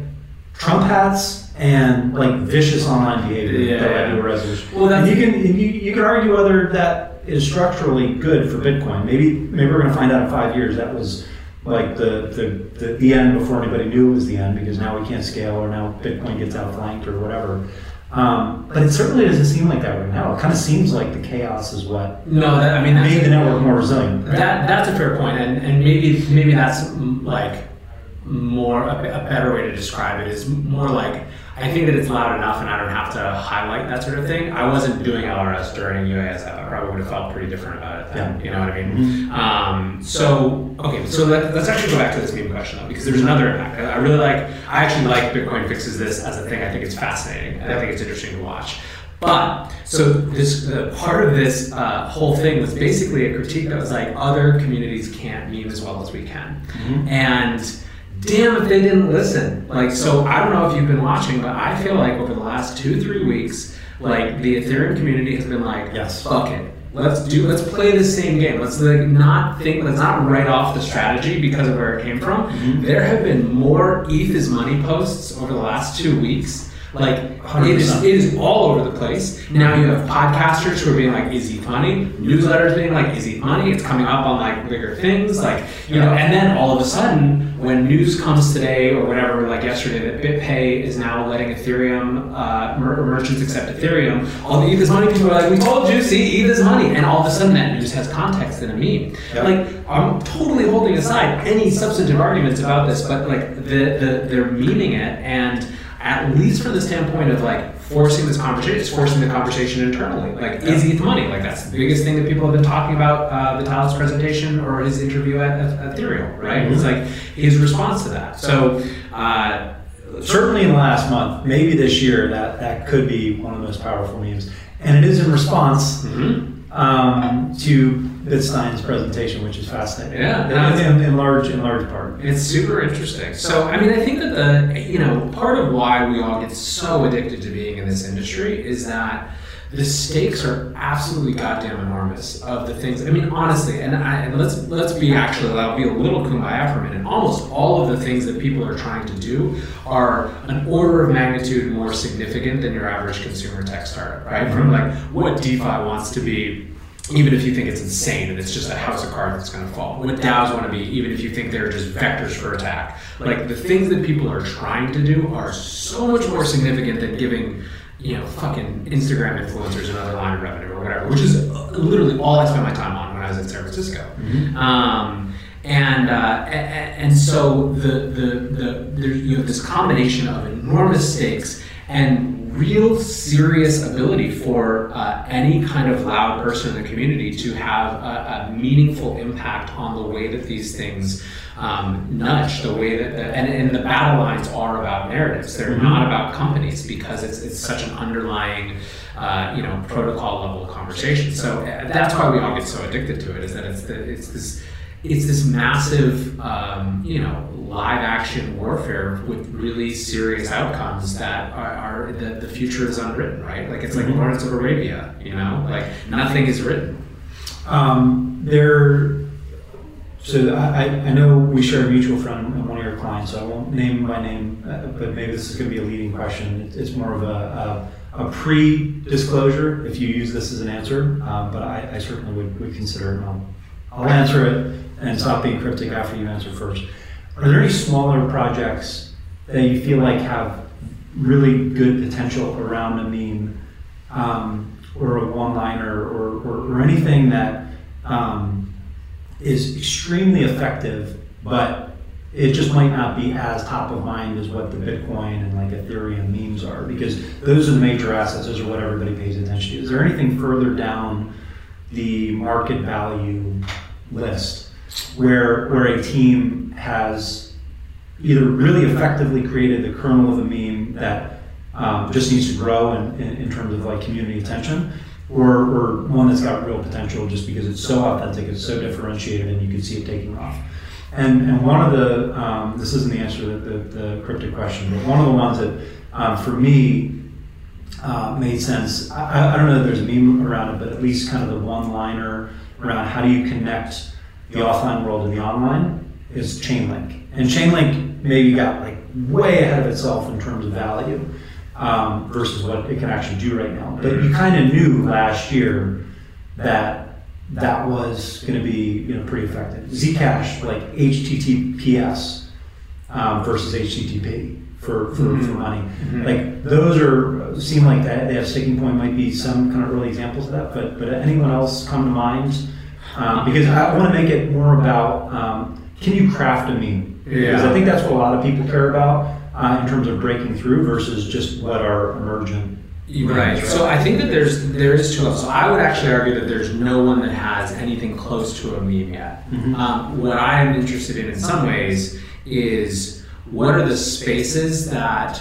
Trump hats and like vicious online behavior
Yeah,
that led to a resolution.
Well,
and you can you, you can argue whether that is structurally good for Bitcoin. Maybe maybe we're going to find out in five years that was like the, the, the, the end before anybody knew it was the end because now we can't scale or now Bitcoin gets outflanked or whatever. Um, but it certainly doesn't seem like that right now. It kind of seems like the chaos is what
No, that, I mean,
made the network more resilient.
That that's a fair point, and, and maybe maybe that's like more a, a better way to describe it is more like I think that it's loud enough, and I don't have to highlight that sort of thing. I wasn't doing LRS during UASF. I probably would have felt pretty different about it then.
Yeah.
You know what I mean? Um, so okay, so let, let's actually go back to this meme question though, because there's another impact. I I really like. I actually like Bitcoin fixes this as a thing. I think it's fascinating, and I think it's interesting to watch. But so this uh, part of this uh, whole thing was basically a critique that was like other communities can't meme as well as we can, and damn if they didn't listen. Like so, I don't know if you've been watching, but I feel like over the last two three weeks, like the Ethereum community has been like,
Yes.
fuck it. Let's do. Let's play the same game. Let's like not think. Let's not write off the strategy because of where it came from. Mm-hmm. There have been more ETH is money posts over the last two weeks. Like it is,
100%.
it is all over the place. Now you have podcasters who are being like, "Is ETH money?" Newsletters being like, "Is ETH money?" It's coming up on like bigger things, like you know. And then all of a sudden, when news comes today or whatever, like yesterday, that BitPay is now letting Ethereum uh, mer- merchants accept Ethereum. All the ETH is money people are like, "We told you, see, ETH is money," and all of a sudden that news has context in a meme. Like I'm totally holding aside any substantive arguments about this, but like the, the they're memeing it, and at least from the standpoint of like forcing this conversation, it's forcing the conversation internally. Like, is ETH money? Like that's the biggest thing that people have been talking about uh, Vitalik's presentation or his interview at, at Ethereal, right? It's like his response to that. So. Uh,
certainly in the last month, maybe this year, that, that could be one of the most powerful memes. And it is in response
mhm.
um, to Bitstein's presentation, which is fascinating.
Yeah,
in, in, in large in large part.
It's super interesting. So, I mean, I think that the, you know, part of why we all get so addicted to being in this industry is that the stakes are absolutely goddamn enormous of the things. I mean, honestly, and, I, and let's let's be actually, I'll be a little kumbaya for a minute. Almost all of the things that people are trying to do are an order of magnitude more significant than your average consumer tech startup, right? From like what DeFi wants to be even if you think it's insane and it's just a house of cards that's going to fall. What DAOs want to be, even if you think they're just vectors for attack. Like the things that people are trying to do are so much more significant than giving, you know, fucking Instagram influencers another line of revenue or whatever, which is uh, literally all I spent my time on when I was in San Francisco. Um, and, uh, and so the, the, the, there, you have this combination of enormous stakes and real serious ability for uh, any kind of loud person in the community to have a, a meaningful impact on the way that these things um, nudge the way that the, and, and the battle lines are about narratives they're mm-hmm. not about companies because it's, it's such an underlying uh, you know protocol level conversation so uh, that's why we all get so addicted to it is that it's, the, it's this it's this massive, um, you know, live action warfare with really serious outcomes that are, are the, the future is unwritten, right? Like it's like mm-hmm. Lawrence of Arabia, you know, like nothing is written.
Um, there, so I, I know we share a mutual friend and one of your clients, so I won't name by name, uh, but maybe this is going to be a leading question. It's more of a, a, a pre-disclosure if you use this as an answer, um, but I, I, certainly would, would consider it. I'll, I'll answer it and stop being cryptic after you answer first. Are there any smaller projects that you feel like have really good potential around a meme um, or a one-liner or, or, or anything that um, is extremely effective, but it just might not be as top of mind as what the Bitcoin and like Ethereum memes are because those are the major assets. Those are what everybody pays attention to. Is there anything further down the market value list where where a team has either really effectively created the kernel of a meme that um, just needs to grow in, in, in, terms of like community attention, or, or one that's got real potential just because it's so authentic, it's so differentiated, and you can see it taking off. And, and one of the, um, this isn't the answer to the, the, cryptic question, but one of the ones that um, for me uh, made sense, I, I don't know if there's a meme around it, but at least kind of the one liner around how do you connect the offline world to the online is Chainlink. And Chainlink maybe got like way ahead of itself in terms of value um, versus what it can actually do right now. But you kind of knew last year that that was going to be you know pretty effective. Zcash like HTTPS um, versus HTTP for, for, mm-hmm. for money. Mm-hmm. Like those are seem like that they have a sticking point might be some kind of early examples of that. But but anyone else come to mind? Um, because I want to make it more about um, can you craft a meme? Yeah. Because I think that's what a lot of people care about uh, in terms of breaking through versus just what are emergent.
Right. So I think that there's there is two levels. So I would actually argue that there's no one that has anything close to a meme yet. Mm-hmm. Um, what I am interested in, in some ways, is what are the spaces that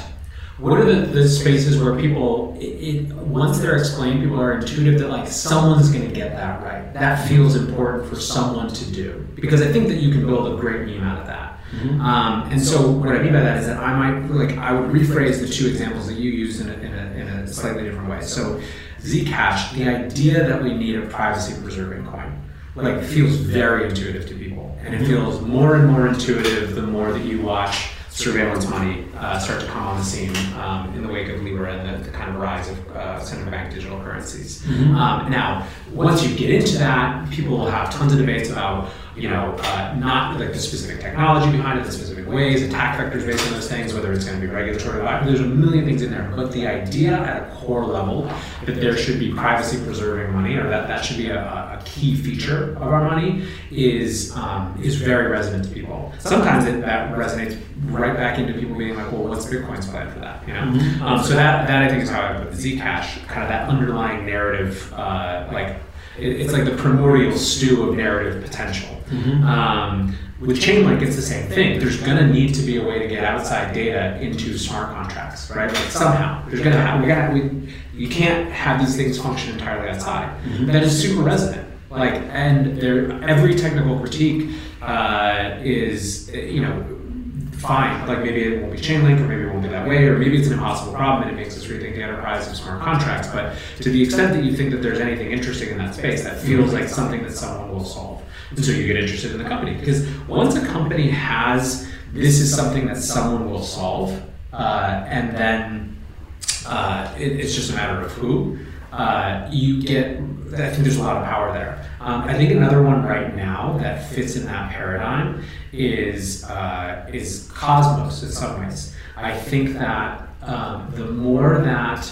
what are the, the spaces where people it, it, once they're explained people are intuitive that like someone's going to get that right. That feels important for someone to do. Because i think that you can build a great meme out of that. Mm-hmm. um, and so what i mean by that is that i might like i would rephrase the two examples that you used in a, in a, in a slightly different way. So zcash the idea that we need a privacy preserving coin like feels very intuitive to people. And it feels more and more intuitive the more that you watch surveillance money uh, start to come on the scene um, in the wake of Libra and the, the kind of rise of uh, central bank digital currencies. Mm-hmm. Um, now, once you get into that, people will have tons of debates about you know, uh, not like the specific technology behind it, the specific ways, attack vectors based on those things, whether it's going to be regulatory. There's a million things in there, but the idea at a core level that there should be privacy preserving money, or that that should be a, a key feature of our money, is um, is very resonant to people. Sometimes it, that resonates right back into people being like, well, what's Bitcoin's plan for that? You know, mm-hmm. um, so that that I think is how I put the Zcash, kind of that underlying narrative, uh, like it's like the primordial stew of narrative potential. Mm-hmm. Um, with Chainlink, it's the same thing. There's going to need to be a way to get outside data into smart contracts, right? Like somehow, there's going to have we got we, you can't have these things function entirely outside. Mm-hmm. That is super resonant. Like, and there, every technical critique uh, is, you know, fine. Like maybe it won't be Chainlink, or maybe it won't be that way, or maybe it's an impossible problem and it makes us rethink the enterprise of smart contracts. But to the extent that you think that there's anything interesting in that space, that feels like something that someone will solve. And so you get interested in the company because once a company has this is something that someone will solve, uh, and then uh, it, it's just a matter of who. Uh, you get, I think there's a lot of power there. Um, I think another one right now that fits in that paradigm is uh, is Cosmos in some ways. I think that um, the more that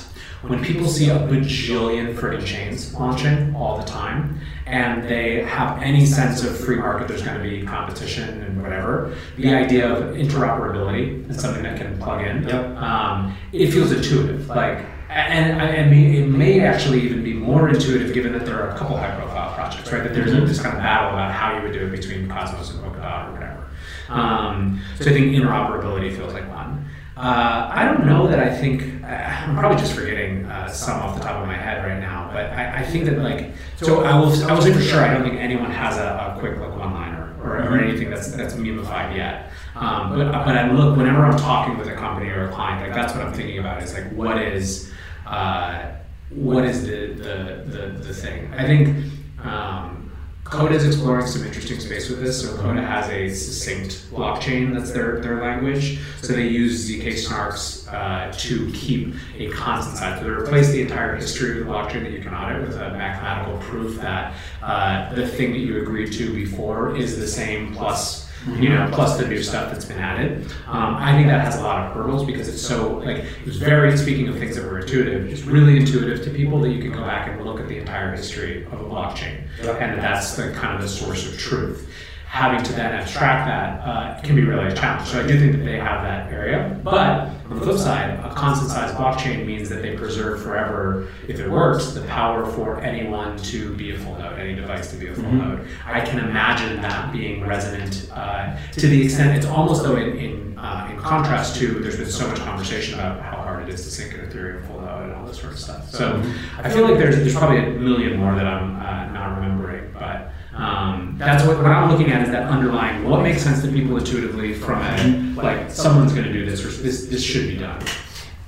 when people see a bajillion freaking chains launching all the time, and they have any sense of free market, there's going to be competition and whatever. The idea of interoperability and something that can plug in, yep. um, it feels intuitive. Like and, and may, it may actually even be more intuitive given that there are a couple high profile projects, right? That there's mm-hmm. this kind of battle about how you would do it between Cosmos and Polkadot or whatever. Um, so I think interoperability feels like one. Uh, I don't know that I think I'm probably just forgetting uh, some off the top of my head right now, but I, I, think that like so I will I will say for sure I don't think anyone has a, a quick look one liner or, or, mm-hmm. anything that's that's memeified yet. Um, but but I look whenever I'm talking with a company or a client, like that's what I'm thinking about is like what is uh, what is the, the the the thing. I think. Um, Coda is exploring some interesting space with this. So Coda has a succinct blockchain that's their, their language. So they use zk snarks uh, to keep a constant size. So they replace the entire history of the blockchain that you can audit with a mathematical proof that uh, the thing that you agreed to before is the same plus you know, plus the new stuff that's been added. Um, I think that has a lot of hurdles because it's so like it's very speaking of things that were intuitive. It's really intuitive to people that you can go back and look at the entire history of a blockchain, and that's the kind of the source of truth having to then abstract that uh, can be really a challenge. So I do think that they have that area. But on the flip side, a constant size blockchain means that they preserve forever, if it works, the power for anyone to be a full node, any device to be a full mm-hmm. node. I can imagine that being resonant uh, to the extent it's almost though in in, uh, in contrast to there's been so much conversation about how hard it is to sync an Ethereum full node and all this sort of stuff. So I feel like there's there's probably a million more that I'm uh, not remembering, but. Um, that's what, what I'm looking at is that underlying what makes sense to people intuitively from a like someone's going to do this or this this should be done.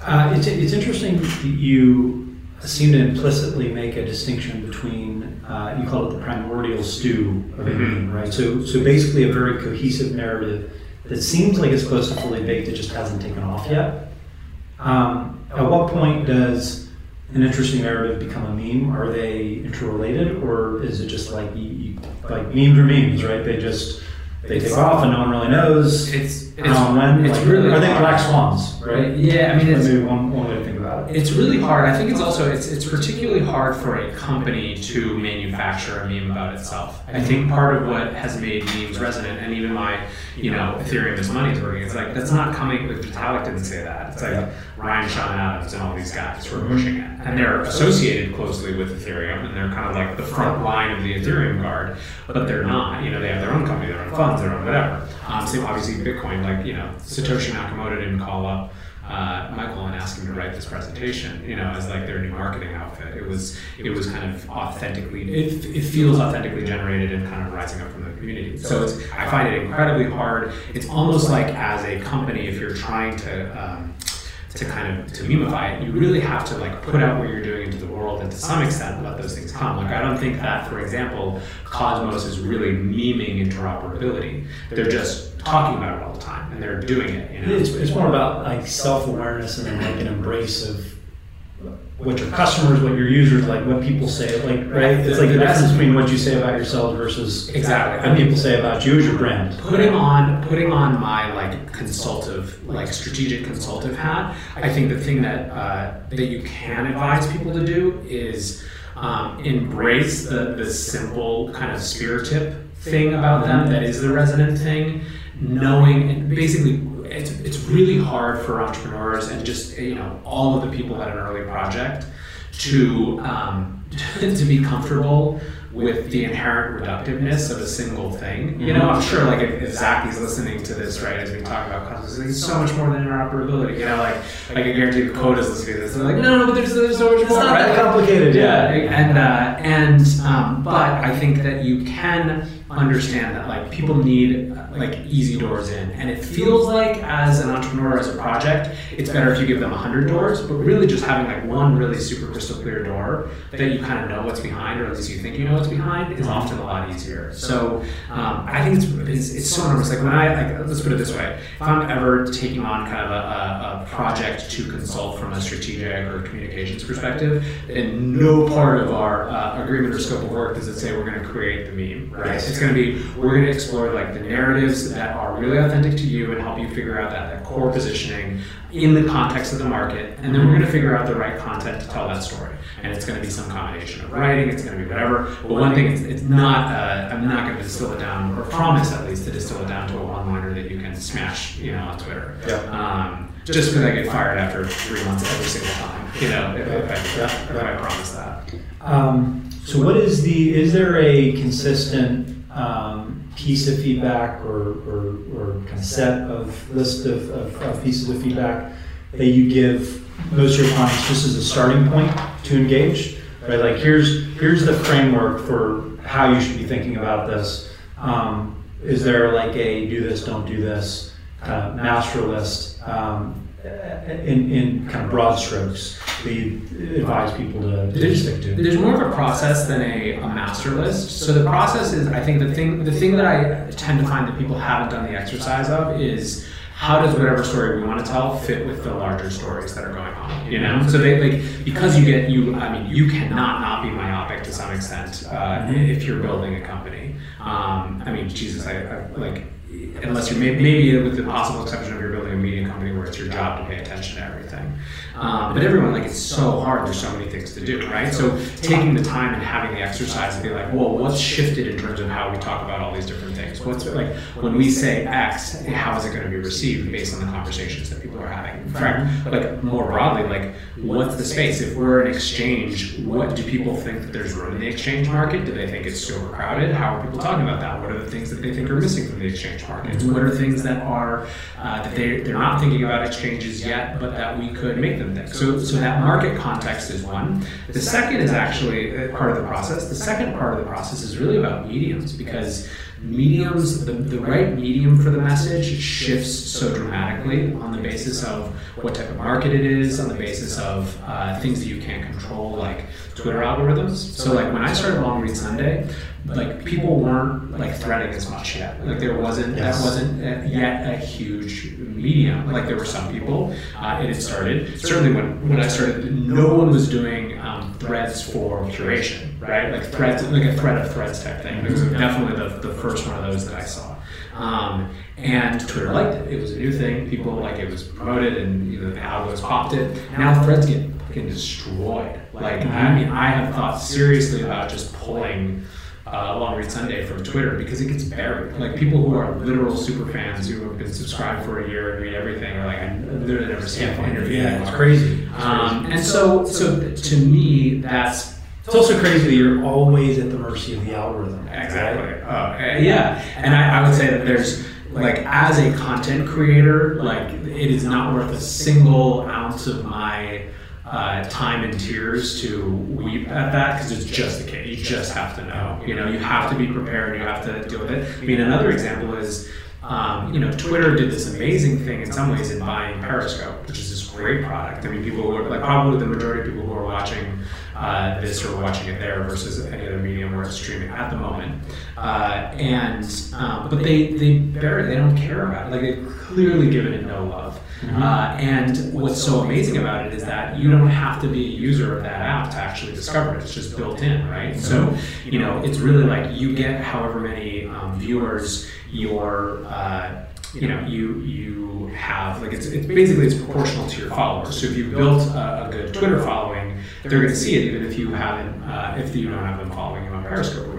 Uh, it's, it's interesting that you seem to implicitly make a distinction between uh, you call it the primordial stew of a mm-hmm. right? So so basically a very cohesive narrative that seems like it's close to fully baked, it just hasn't taken off yet. Um, at what point does an interesting narrative become a meme? Are they interrelated, or is it just like you, you, like memes or memes, right? They just they take off and no one really knows.
It's,
it's how when. It's like, really are they black swans, right?
Yeah, I mean,
it's maybe one, one
It's really hard. I think it's also it's it's particularly hard for a company to manufacture a meme about itself. I think part of what has made memes resonant, and even my you know Ethereum is money is working. It's like that's not coming. Like Vitalik didn't say that. It's like Ryan Sean Adams and all these guys who are pushing it, and they're associated closely with Ethereum, and they're kind of like the front line of the Ethereum guard, but they're not. You know, they have their own company, their own funds, their own whatever. Um, same obviously Bitcoin, like you know Satoshi Nakamoto didn't call up. Uh, Michael and ask him to write this presentation, you know, as like their new marketing outfit. It was it was kind of authentically it, it feels authentically generated and kind of rising up from the community. So it's I find it incredibly hard. It's almost like as a company, if you're trying to um, to kind of to memify it, you really have to like put out what you're doing into the world and to some extent let those things come. Like I don't think that, for example, Cosmos is really meming interoperability. They're just talking about it all the time and they're doing it. You know?
It's, it's more about like self awareness and then like an embrace of what your customers, what your users like, what people say, like right. It's like the difference between what you say about yourself versus
exactly
what people say about you as your brand.
Putting on putting on my like consultative, like strategic consultative hat, I think the thing that uh, that you can advise people to do is um, embrace the the simple kind of spirit tip thing about them that is the resonant thing, knowing and basically it's, it's really hard for entrepreneurs and just you know all of the people at an early project to um, [laughs] to be comfortable with the inherent reductiveness of a single thing. You know, I'm sure like if, if is listening to this, right, as we talk about customers, it's so much more than interoperability. You know, like like I guarantee the code is listening to this. They're like, no, no, but there's, there's so much
it's
more.
It's not right? that complicated.
Yeah, and uh, and um, but I think that you can understand that like people need like easy doors in. And it feels like as an entrepreneur as a project it's better if you give them 100 doors but really just having like one really super crystal clear door that you kind of know what's behind or at least you think you know what's behind is often a lot easier. So um, i think it's, it's, it's so enormous. Like when i like let's put it this way. If i'm ever taking on kind of a, a, a project to consult from a strategic or communications perspective and no part of our uh, agreement or scope of work does it say we're going to create the meme right? It's going to be we're going to explore like the narrative narratives that are really authentic to you and help you figure out that, that core positioning in the context of the market. And then we're going to figure out the right content to tell that story. And it's going to be some combination of writing, it's going to be whatever. But one thing, it's, it's not, uh, I'm not going to distill it down, or promise at least to distill it down to a one liner that you can smash, you know, on Twitter.
Yeah.
Um, just because I get fired after three months every single time, you know, if, if, I, if I promise that.
Um, so, what is the? Is there a consistent um, piece of feedback or, or, or kind of set of list of, of, of pieces of feedback that you give most of your clients just as a starting point to engage? Right, like here's here's the framework for how you should be thinking about this. Um, is there like a do this, don't do this of master list um, in, in kind of broad strokes we advise people to, to
There's,
stick to?
there's more of a process than a, a master list. So the process is, I think, the thing the thing that I tend to find that people haven't done the exercise of is how does whatever story we want to tell fit with the larger stories that are going on you know so they like because you get you i mean you cannot not be myopic to some extent uh, if you're building a company um, i mean jesus I, I like unless you're maybe, maybe with the possible exception of you're building a media company where it's your job to pay attention to everything. Um, but everyone, like, it's so hard. There's so many things to do, right? So taking the time and having the exercise to be like, well, what's shifted in terms of how we talk about all these different things? What's like when we say X, how is it going to be received based on the conversations that people are having? In fact, like more broadly, like what's the space? If we're an exchange, what do people think that there's room in the exchange market? Do they think it's super crowded? How are people talking about that? What are the things that they think are missing from the exchange market? What are things that are uh, that they they're not thinking about exchanges yet, but that we could make them think? So so that market context is one. The second is actually uh, part of the process. The second part of the process is really about mediums because mediums the, the right medium for the message shifts so dramatically on the basis of what type of market it is on the basis of uh, things that you can't control like twitter algorithms so like when i started long read sunday like people weren't like threading as much yet like there wasn't
Yes.
that wasn't uh, yet a huge medium like there were some people uh, it had started certainly when when i started no one was doing um, threads for curation right like threads like a thread of threads type thing it was definitely the, the first one of those that i saw um, and Twitter liked it. It was a new thing. People like it was promoted, and you know, the algos popped it. Now threads get fucking destroyed. Like I mean, I have thought seriously about just pulling uh, Long Read Sunday from Twitter because it gets buried. Like people who are literal super fans who have been subscribed for a year and read everything are like, I literally never see a interview.
Yeah, it's crazy. It's
Um,
crazy.
and so, so to me, that's
It's also crazy that you're always at the mercy of the algorithm.
Exactly. Uh, uh, yeah, and I, I would say that there's like as a content creator, like it is not worth a single ounce of my uh, time and tears to weep at that because it's just the case. You just have to know. You know, you have to be prepared. You have to deal with it. I mean, another example is. Um, you know, Twitter did this amazing thing in some ways in buying Periscope, which is this great product. I mean, people who are like probably the majority of people who are watching uh, this or watching it there versus any other medium where it's streaming at the moment. Uh, and um, but they they barely they don't care about it. Like they've clearly given it no love. Uh, and what's so amazing about it is that you don't have to be a user of that app to actually discover it. It's just built in, right? So you know, it's really like you get however many um, viewers your uh, you know you you have like it's, it's basically it's proportional to your followers. So if you've built a, a good Twitter following, they're going to see it even if you haven't uh, if you don't have them following you on Periscope.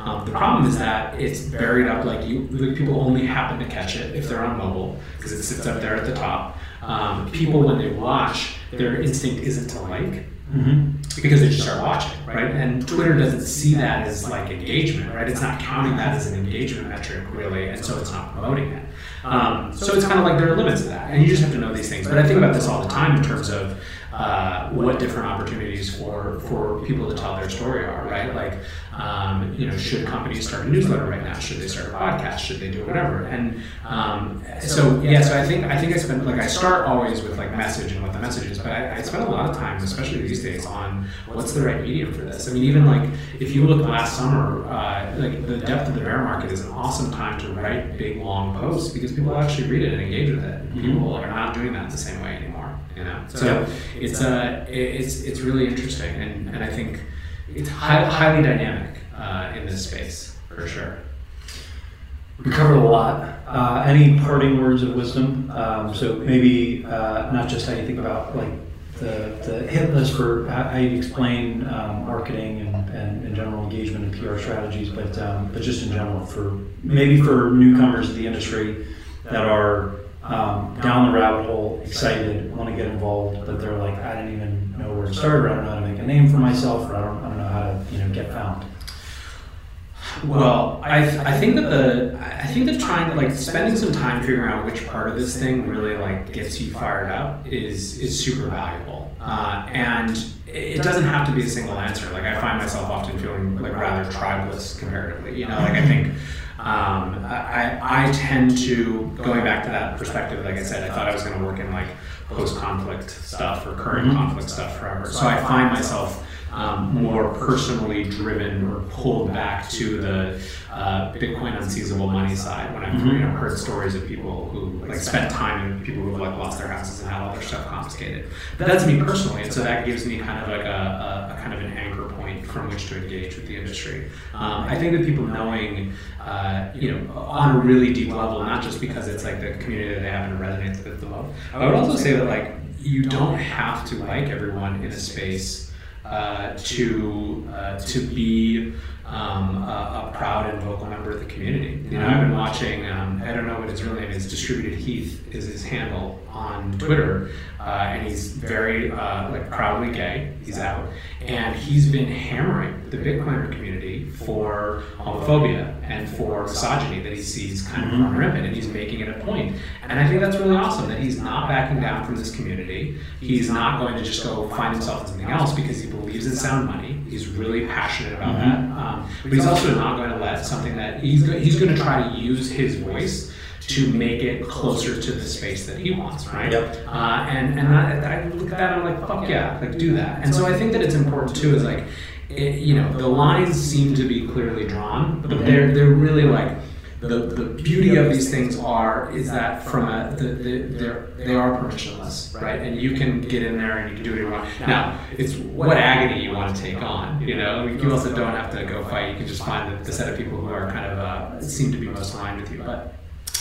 Um, the problem is that it's buried up like you like people only happen to catch it if they're on mobile because it sits up there at the top. Um, people when they watch, their instinct isn't to like because they just start watching, right? And Twitter doesn't see that as like engagement, right? It's not counting that as an engagement metric really, and so it's not promoting it. Um, so it's kind of like there are limits to that, and you just have to know these things. But I think about this all the time in terms of uh, what different opportunities for for people to tell their story are, right? Like, um, you know, should companies start a newsletter right now? Should they start a podcast? Should they do whatever? And um, so yeah, so I think I think I spend like I start always with like message and what the message is, but I, I spend a lot of time, especially these days, on what's the right medium for this. I mean, even like if you look last summer, uh, like the depth of the bear market is an awesome time to write big long posts because people actually read it and engage with it. People are not doing that the same way anymore. You know, so it's uh, it's it's really interesting, and, and I think it's hi- highly dynamic uh, in this space for sure.
We covered a lot. Uh, any parting words of wisdom? Um, so maybe uh, not just how you think about like the, the hit list for how you explain um, marketing and, and, and, general engagement and PR strategies, but um, but just in general for maybe for newcomers to the industry that are um, down the rabbit hole, excited, want to get involved, but they're like, I didn't even know where to start, or I don't know how to make a name for myself, or I don't, I don't know how to you know get found.
Well, I, I think that the I think that trying to like spending some time figuring out which part of this thing really like gets you fired up is is super valuable. Uh, and it doesn't have to be a single answer. Like I find myself often feeling like rather tribeless comparatively. You know, like I think um, I, I tend to going back to that perspective. Like I said, I thought I was going to work in like post conflict stuff or current mm-hmm. conflict stuff forever. So I find myself um, more personally driven or pulled back to the uh, Bitcoin unseizable money side when I've mm-hmm. you know, heard stories of people who like spent time and people who've like lost their houses and had all their stuff confiscated. But that's me personally, and so that gives me kind of like a, a, a kind of an anchor from which to engage with the industry. Um, I think that people knowing, uh, you know, on a really deep level, not just because it's like the community that they happen to resonate with the most. I would also say that like you don't have to like everyone in a space uh, to uh, to be um, a, a, proud and vocal member of the community. You know, I've been watching. Um, I don't know what his real name is. Distributed Heath is his handle on Twitter, uh, and he's very uh, like proudly gay. He's out, and he's been hammering the Bitcoiner community for homophobia and for misogyny that he sees kind of mm-hmm. run rampant, and he's making it a point. And I think that's really awesome that he's not backing down from this community. He's not going to just go find himself in something else because he believes in sound money. He's really passionate about mm-hmm. that, um, but he's also not going to let something that he's go- he's going to try to use his voice to make it closer to the space that he wants, right? Yep. Uh, and and I, I, look at that and I'm like, fuck yeah, like do that. And so I think that it's important too. Is like, it, you know, the lines seem to be clearly drawn, but mm-hmm. they're they're really like. The, the beauty of these things are is that from a the, the, they're, they are permissionless right and you can get in there and you can do what you want now it's what agony you want to take on you know you also don't have to go fight you can just find the, the set of people who are kind of uh, seem to be most aligned with you but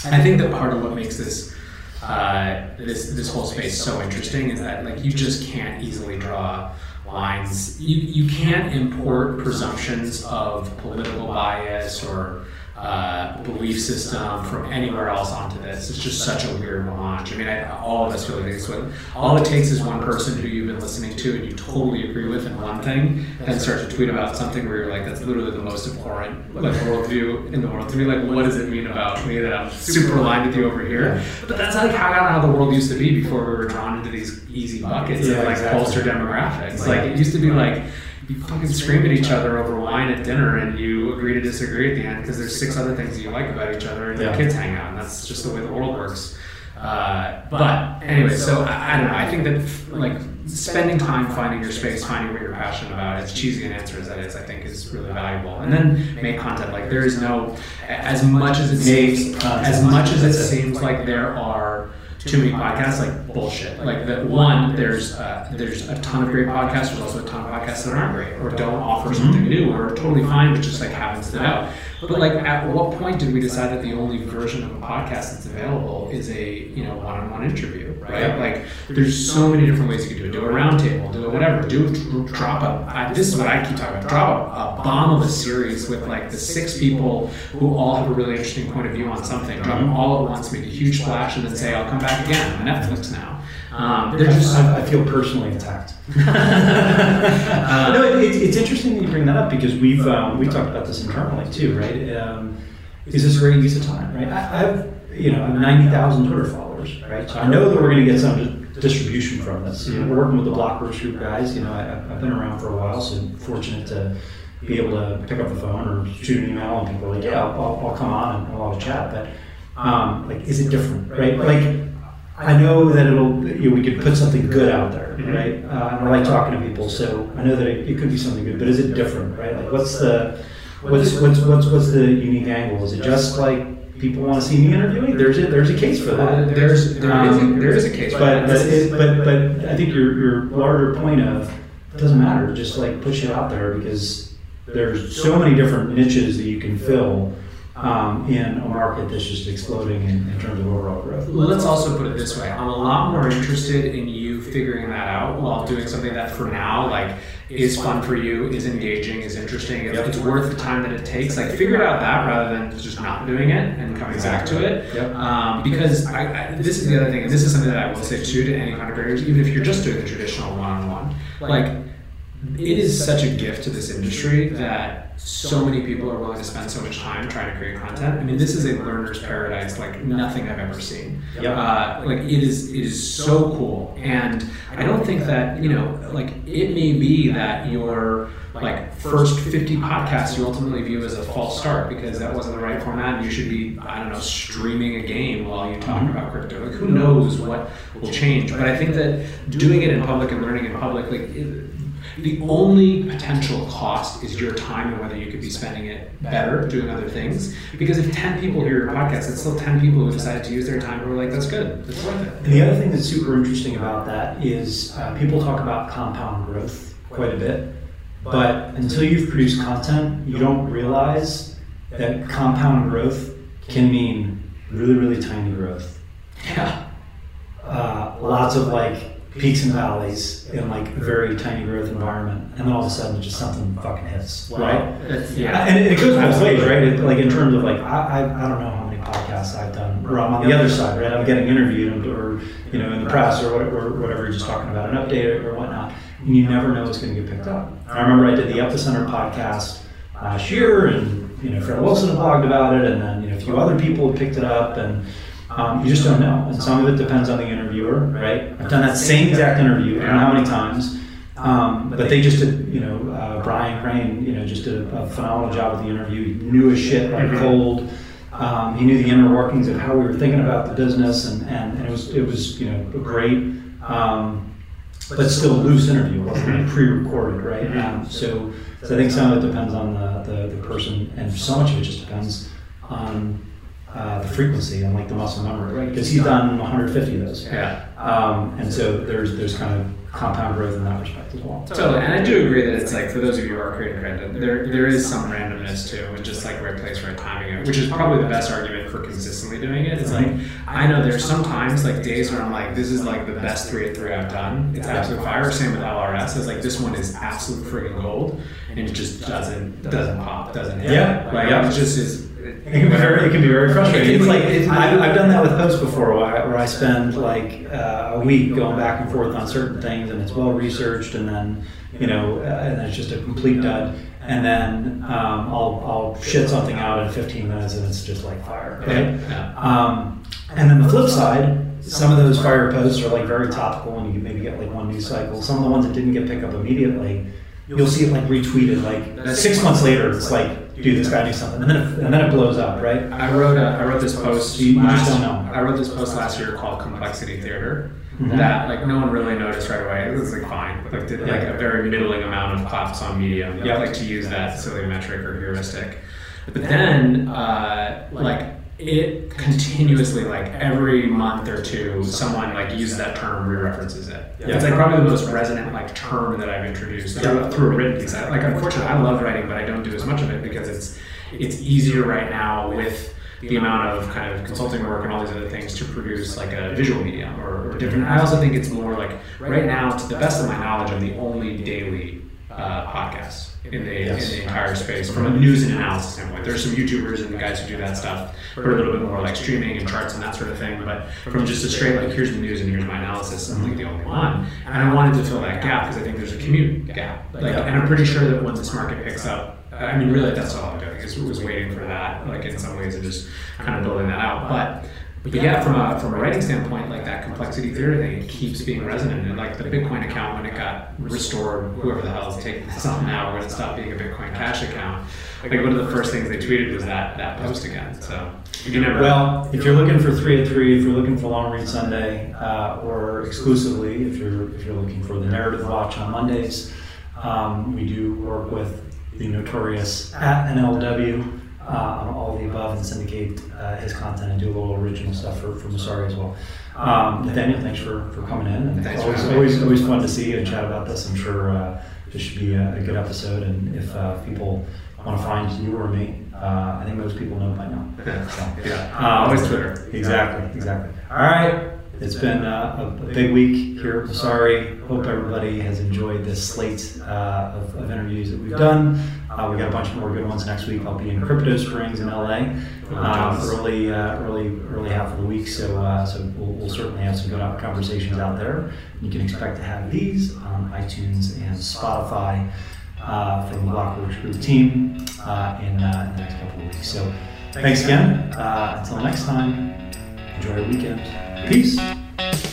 I think that part of what makes this uh, this this whole space so interesting is that like you just can't easily draw lines. You you can't import presumptions of political bias or uh, belief system from anywhere else onto this. It's just such a weird launch. I mean, I, all of us feel like this. All it takes is one person who you've been listening to and you totally agree with in one thing, and start to tweet about something where you're like, that's literally the most abhorrent like worldview in the world to me. Like, what does it mean about me that I'm super aligned with you over here? But that's like how, how the world used to be before we were drawn into these easy buckets yeah, of like exactly. bolster demographics. Like it used to be like you fucking scream at each other over wine at dinner and you agree to disagree at the end because there's six other things that you like about each other and yeah. your kids hang out and that's just the way the world works. Uh, but anyway, so I, I, don't know. I think that like spending time finding your space, finding what you're passionate about, as cheesy an answer as that is, I think is really valuable. And then make content. Like there is no, as much as it seems, as much as it seems like there are too many podcasts, like bullshit. Like that one, there's uh, there's a ton of great podcasts. There's also a ton of podcasts that aren't great or don't offer something new or are totally fine, but just like happens to out. But like, at what point did we decide that the only version of a podcast that's available is a you know one-on-one interview, right? Like, there's so many different ways you can do it. Do a roundtable, do a whatever. Do drop a. I, this is what I keep talking about. Drop a, a, bomb of a series with like the six people who all have a really interesting point of view on something. Drop them all at once, make a huge splash, and then say, "I'll come back again." on Netflix now. Um,
they're just. I, I, feel personally attacked. [laughs] [laughs] uh, no, it, it, it's interesting that you bring that up because we've um, we talked about this internally too, right? Um, is this a great use of time, right? I, have you know ninety thousand Twitter followers, right? So I know that we're going to get some distribution from this. You know, we're working with the Blockworks Group guys. You know, I, have been around for a while, so fortunate to be able to pick up the phone or shoot an email, and people are like, yeah, I'll, I'll, I'll come on and I'll have a chat. But um, like, is it different, right? Like I know that it'll, you know, we could put something good out there, mm-hmm. right? Uh, and I like talking to people, so I know that it, it, could be something good, but is it different, right? Like, what's the, what's, what's, what's, what's the unique angle? Is it just like people want to see me interviewing? There's a, there's a case for that.
There's, there, um, is, a, there is a case,
but, but, it, but, but I think your, your larger point of, it doesn't matter, just like push it out there because there's so many different niches that you can fill um, in a market that's just exploding in, in terms of overall growth.
Let's also put it this way: I'm a lot more interested in you figuring that out while doing something that, for now, like is fun for you, is engaging, is interesting, if it's worth the time that it takes. Like figure it out that rather than just not doing it and coming back to it.
Yep.
Um, because I, I, this is the other thing, and this is something that I will say too to any creators, even if you're just doing the traditional one-on-one, like it is such a gift to this industry that so many people are willing to spend so much time trying to create content. I mean, this is a learner's paradise like nothing I've ever seen. Uh, like it is, it is so cool, and I don't think that you know, like it may be that your like first 50 podcasts you ultimately view as a false start because that wasn't the right format. And you should be i don't know streaming a game while you talk about crypto. Like who knows what will change? But i think that doing it in public and learning in public like the only potential cost is your time and whether you could be spending it better doing other things. Because if 10 people hear your podcast, it's still 10 people who decided to use their time who are like, that's good, that's worth it.
And the other thing that's super interesting about that is uh, people talk about compound growth quite a bit, but until you've produced content, you don't realize that compound growth can mean really, really tiny growth.
Yeah.
Uh, lots of like peaks and valleys in like a very tiny growth environment, and then all of a sudden just something fucking hits, right?
yeah.
And it goes both ways, right? It, like in terms of like I, I, I don't know how many podcasts I've done where I'm on the other side, right? I'm getting interviewed or you know in the press or whatever, or whatever you're just talking about an update or whatnot, and you never know what's going to get picked up. I remember I did the Epicenter podcast last year, and you know Fred Wilson had blogged about it, and then you know a few other people picked it up, and um, you just don't know. And some of it depends on the interviewer, right? I've done that same exact interview, I don't know how many times. Um, but they just did, you know, uh, Brian Crain, you know, just did a, a phenomenal job with the interview. He knew his shit like cold. Um, he knew the inner workings of how we were thinking about the business, and, and, and it was it was you know great, um, but still loose interview. It wasn't like pre-recorded, right? Um, so, so I think some of it depends on the, the, the person, and so much of it just depends on uh, the frequency and like the muscle memory, right? Because he's done 150 of those.
Yeah.
Um, and so there's there's kind of compound growth in that respect as well.
Totally, and I do agree that it's like for those of you who are creating content, there there is some randomness too, and just like right place, right timing, which is probably the best argument for consistently doing it. It's like I know there's sometimes like days where I'm like, this is like the best three at three I've done. It's absolute fire. Same with LRS. It's like this one is absolute freaking gold, and it just doesn't doesn't pop, doesn't hit.
Yeah,
like
yeah.
it just is.
It can be very, it can be very frustrating. It's like
be- it can
I've, I've done that with posts before, where I, where I spend like uh, a week going back and forth on certain things, and it's well researched, and then you know, uh, and it's just a complete dud. And then um, I'll, I'll shit something out in 15 minutes, and it's just like fire, right?
Yeah.
Um, and then the flip side, some of those fire posts are like very topical, and you can maybe get like one news cycle. Some of the ones that didn't get picked up immediately, you'll see it like retweeted like six months later. It's like, dude, this guy knew something, and then it, and then it blows up, right?
I wrote a, I wrote this post.
You- you just
last,
don't know.
I wrote this post last year called Complexity Theater.
Mhm.
That like no one really noticed right away. It was like fine. Like did like a very middling amount of claps on Medium.
Yeah.
Like to use that silly metric or heuristic. But then uh, like it continuously like every month or two someone like uses that term re-references it.
Yeah.
it's like probably the most resonant like term that i've introduced through, through a written piece. I, like unfortunately i love writing but i don't do as much of it because it's it's easier right now with the amount of kind of consulting work and all these other things to produce like a visual medium or, or different. I also think it's more like right now to the best of my knowledge i'm the only daily uh, podcast in the
Yes.
in the entire space from a news and analysis standpoint. There's some YouTubers and guys who do that stuff, but a little bit more like streaming and charts and that sort of thing. But from just a straight like here's the news and here's my analysis, I'm like the only one. And I wanted to fill that gap because I think there's a commute gap. Like, and I'm pretty sure that when this market picks up, I mean, really, that's all I'm doing is was waiting for that. Like in some ways, and just kind of building that out. But but yeah, from a from a writing standpoint, like that complexity theory thing, keeps being resonant. And like the Bitcoin account, when it got restored, whoever the hell is taking this on now, when it stopped being a Bitcoin Cash account, like one of the first things they tweeted was that that post again. So you never.
Well, if you're looking for three at three, if you're looking for Long Read Sunday, uh, or exclusively if you're if you're looking for the narrative watch on Mondays, um, we do work with the notorious at NLW on all of the above and syndicate uh, his content and do a little original stuff for, for Messari as well. Um, Nathaniel, thanks for, for coming in. And
Thanks for
always, always always fun to see you and chat about this. I'm sure uh, this should be a, a good episode. And if uh, people want to find you or me, uh, I think most people know by now. [laughs]
So, yeah, uh, always Twitter.
Exactly, exactly. All right. It's been uh, a, big week here at Messari. Hope everybody has enjoyed this slate uh, of, of, interviews that we've done. Uh, we got a bunch more good ones next week. I'll be in Crypto Springs in LA uh, early, uh, early, early half of the week. So, uh, so we'll, we'll, certainly have some good conversations out there. You can expect to have these on iTunes and Spotify from the Blockworks Group team in, in, the next couple of weeks. So, thanks again. until next time, enjoy your weekend. Peace.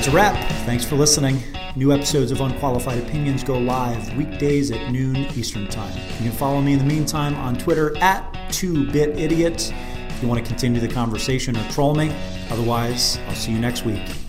That's a wrap. Thanks for listening. New episodes of Unqualified Opinions go live weekdays at noon Eastern Time. You can follow me in the meantime on Twitter at 2BitIdiot if you want to continue the conversation or troll me. Otherwise, I'll see you next week.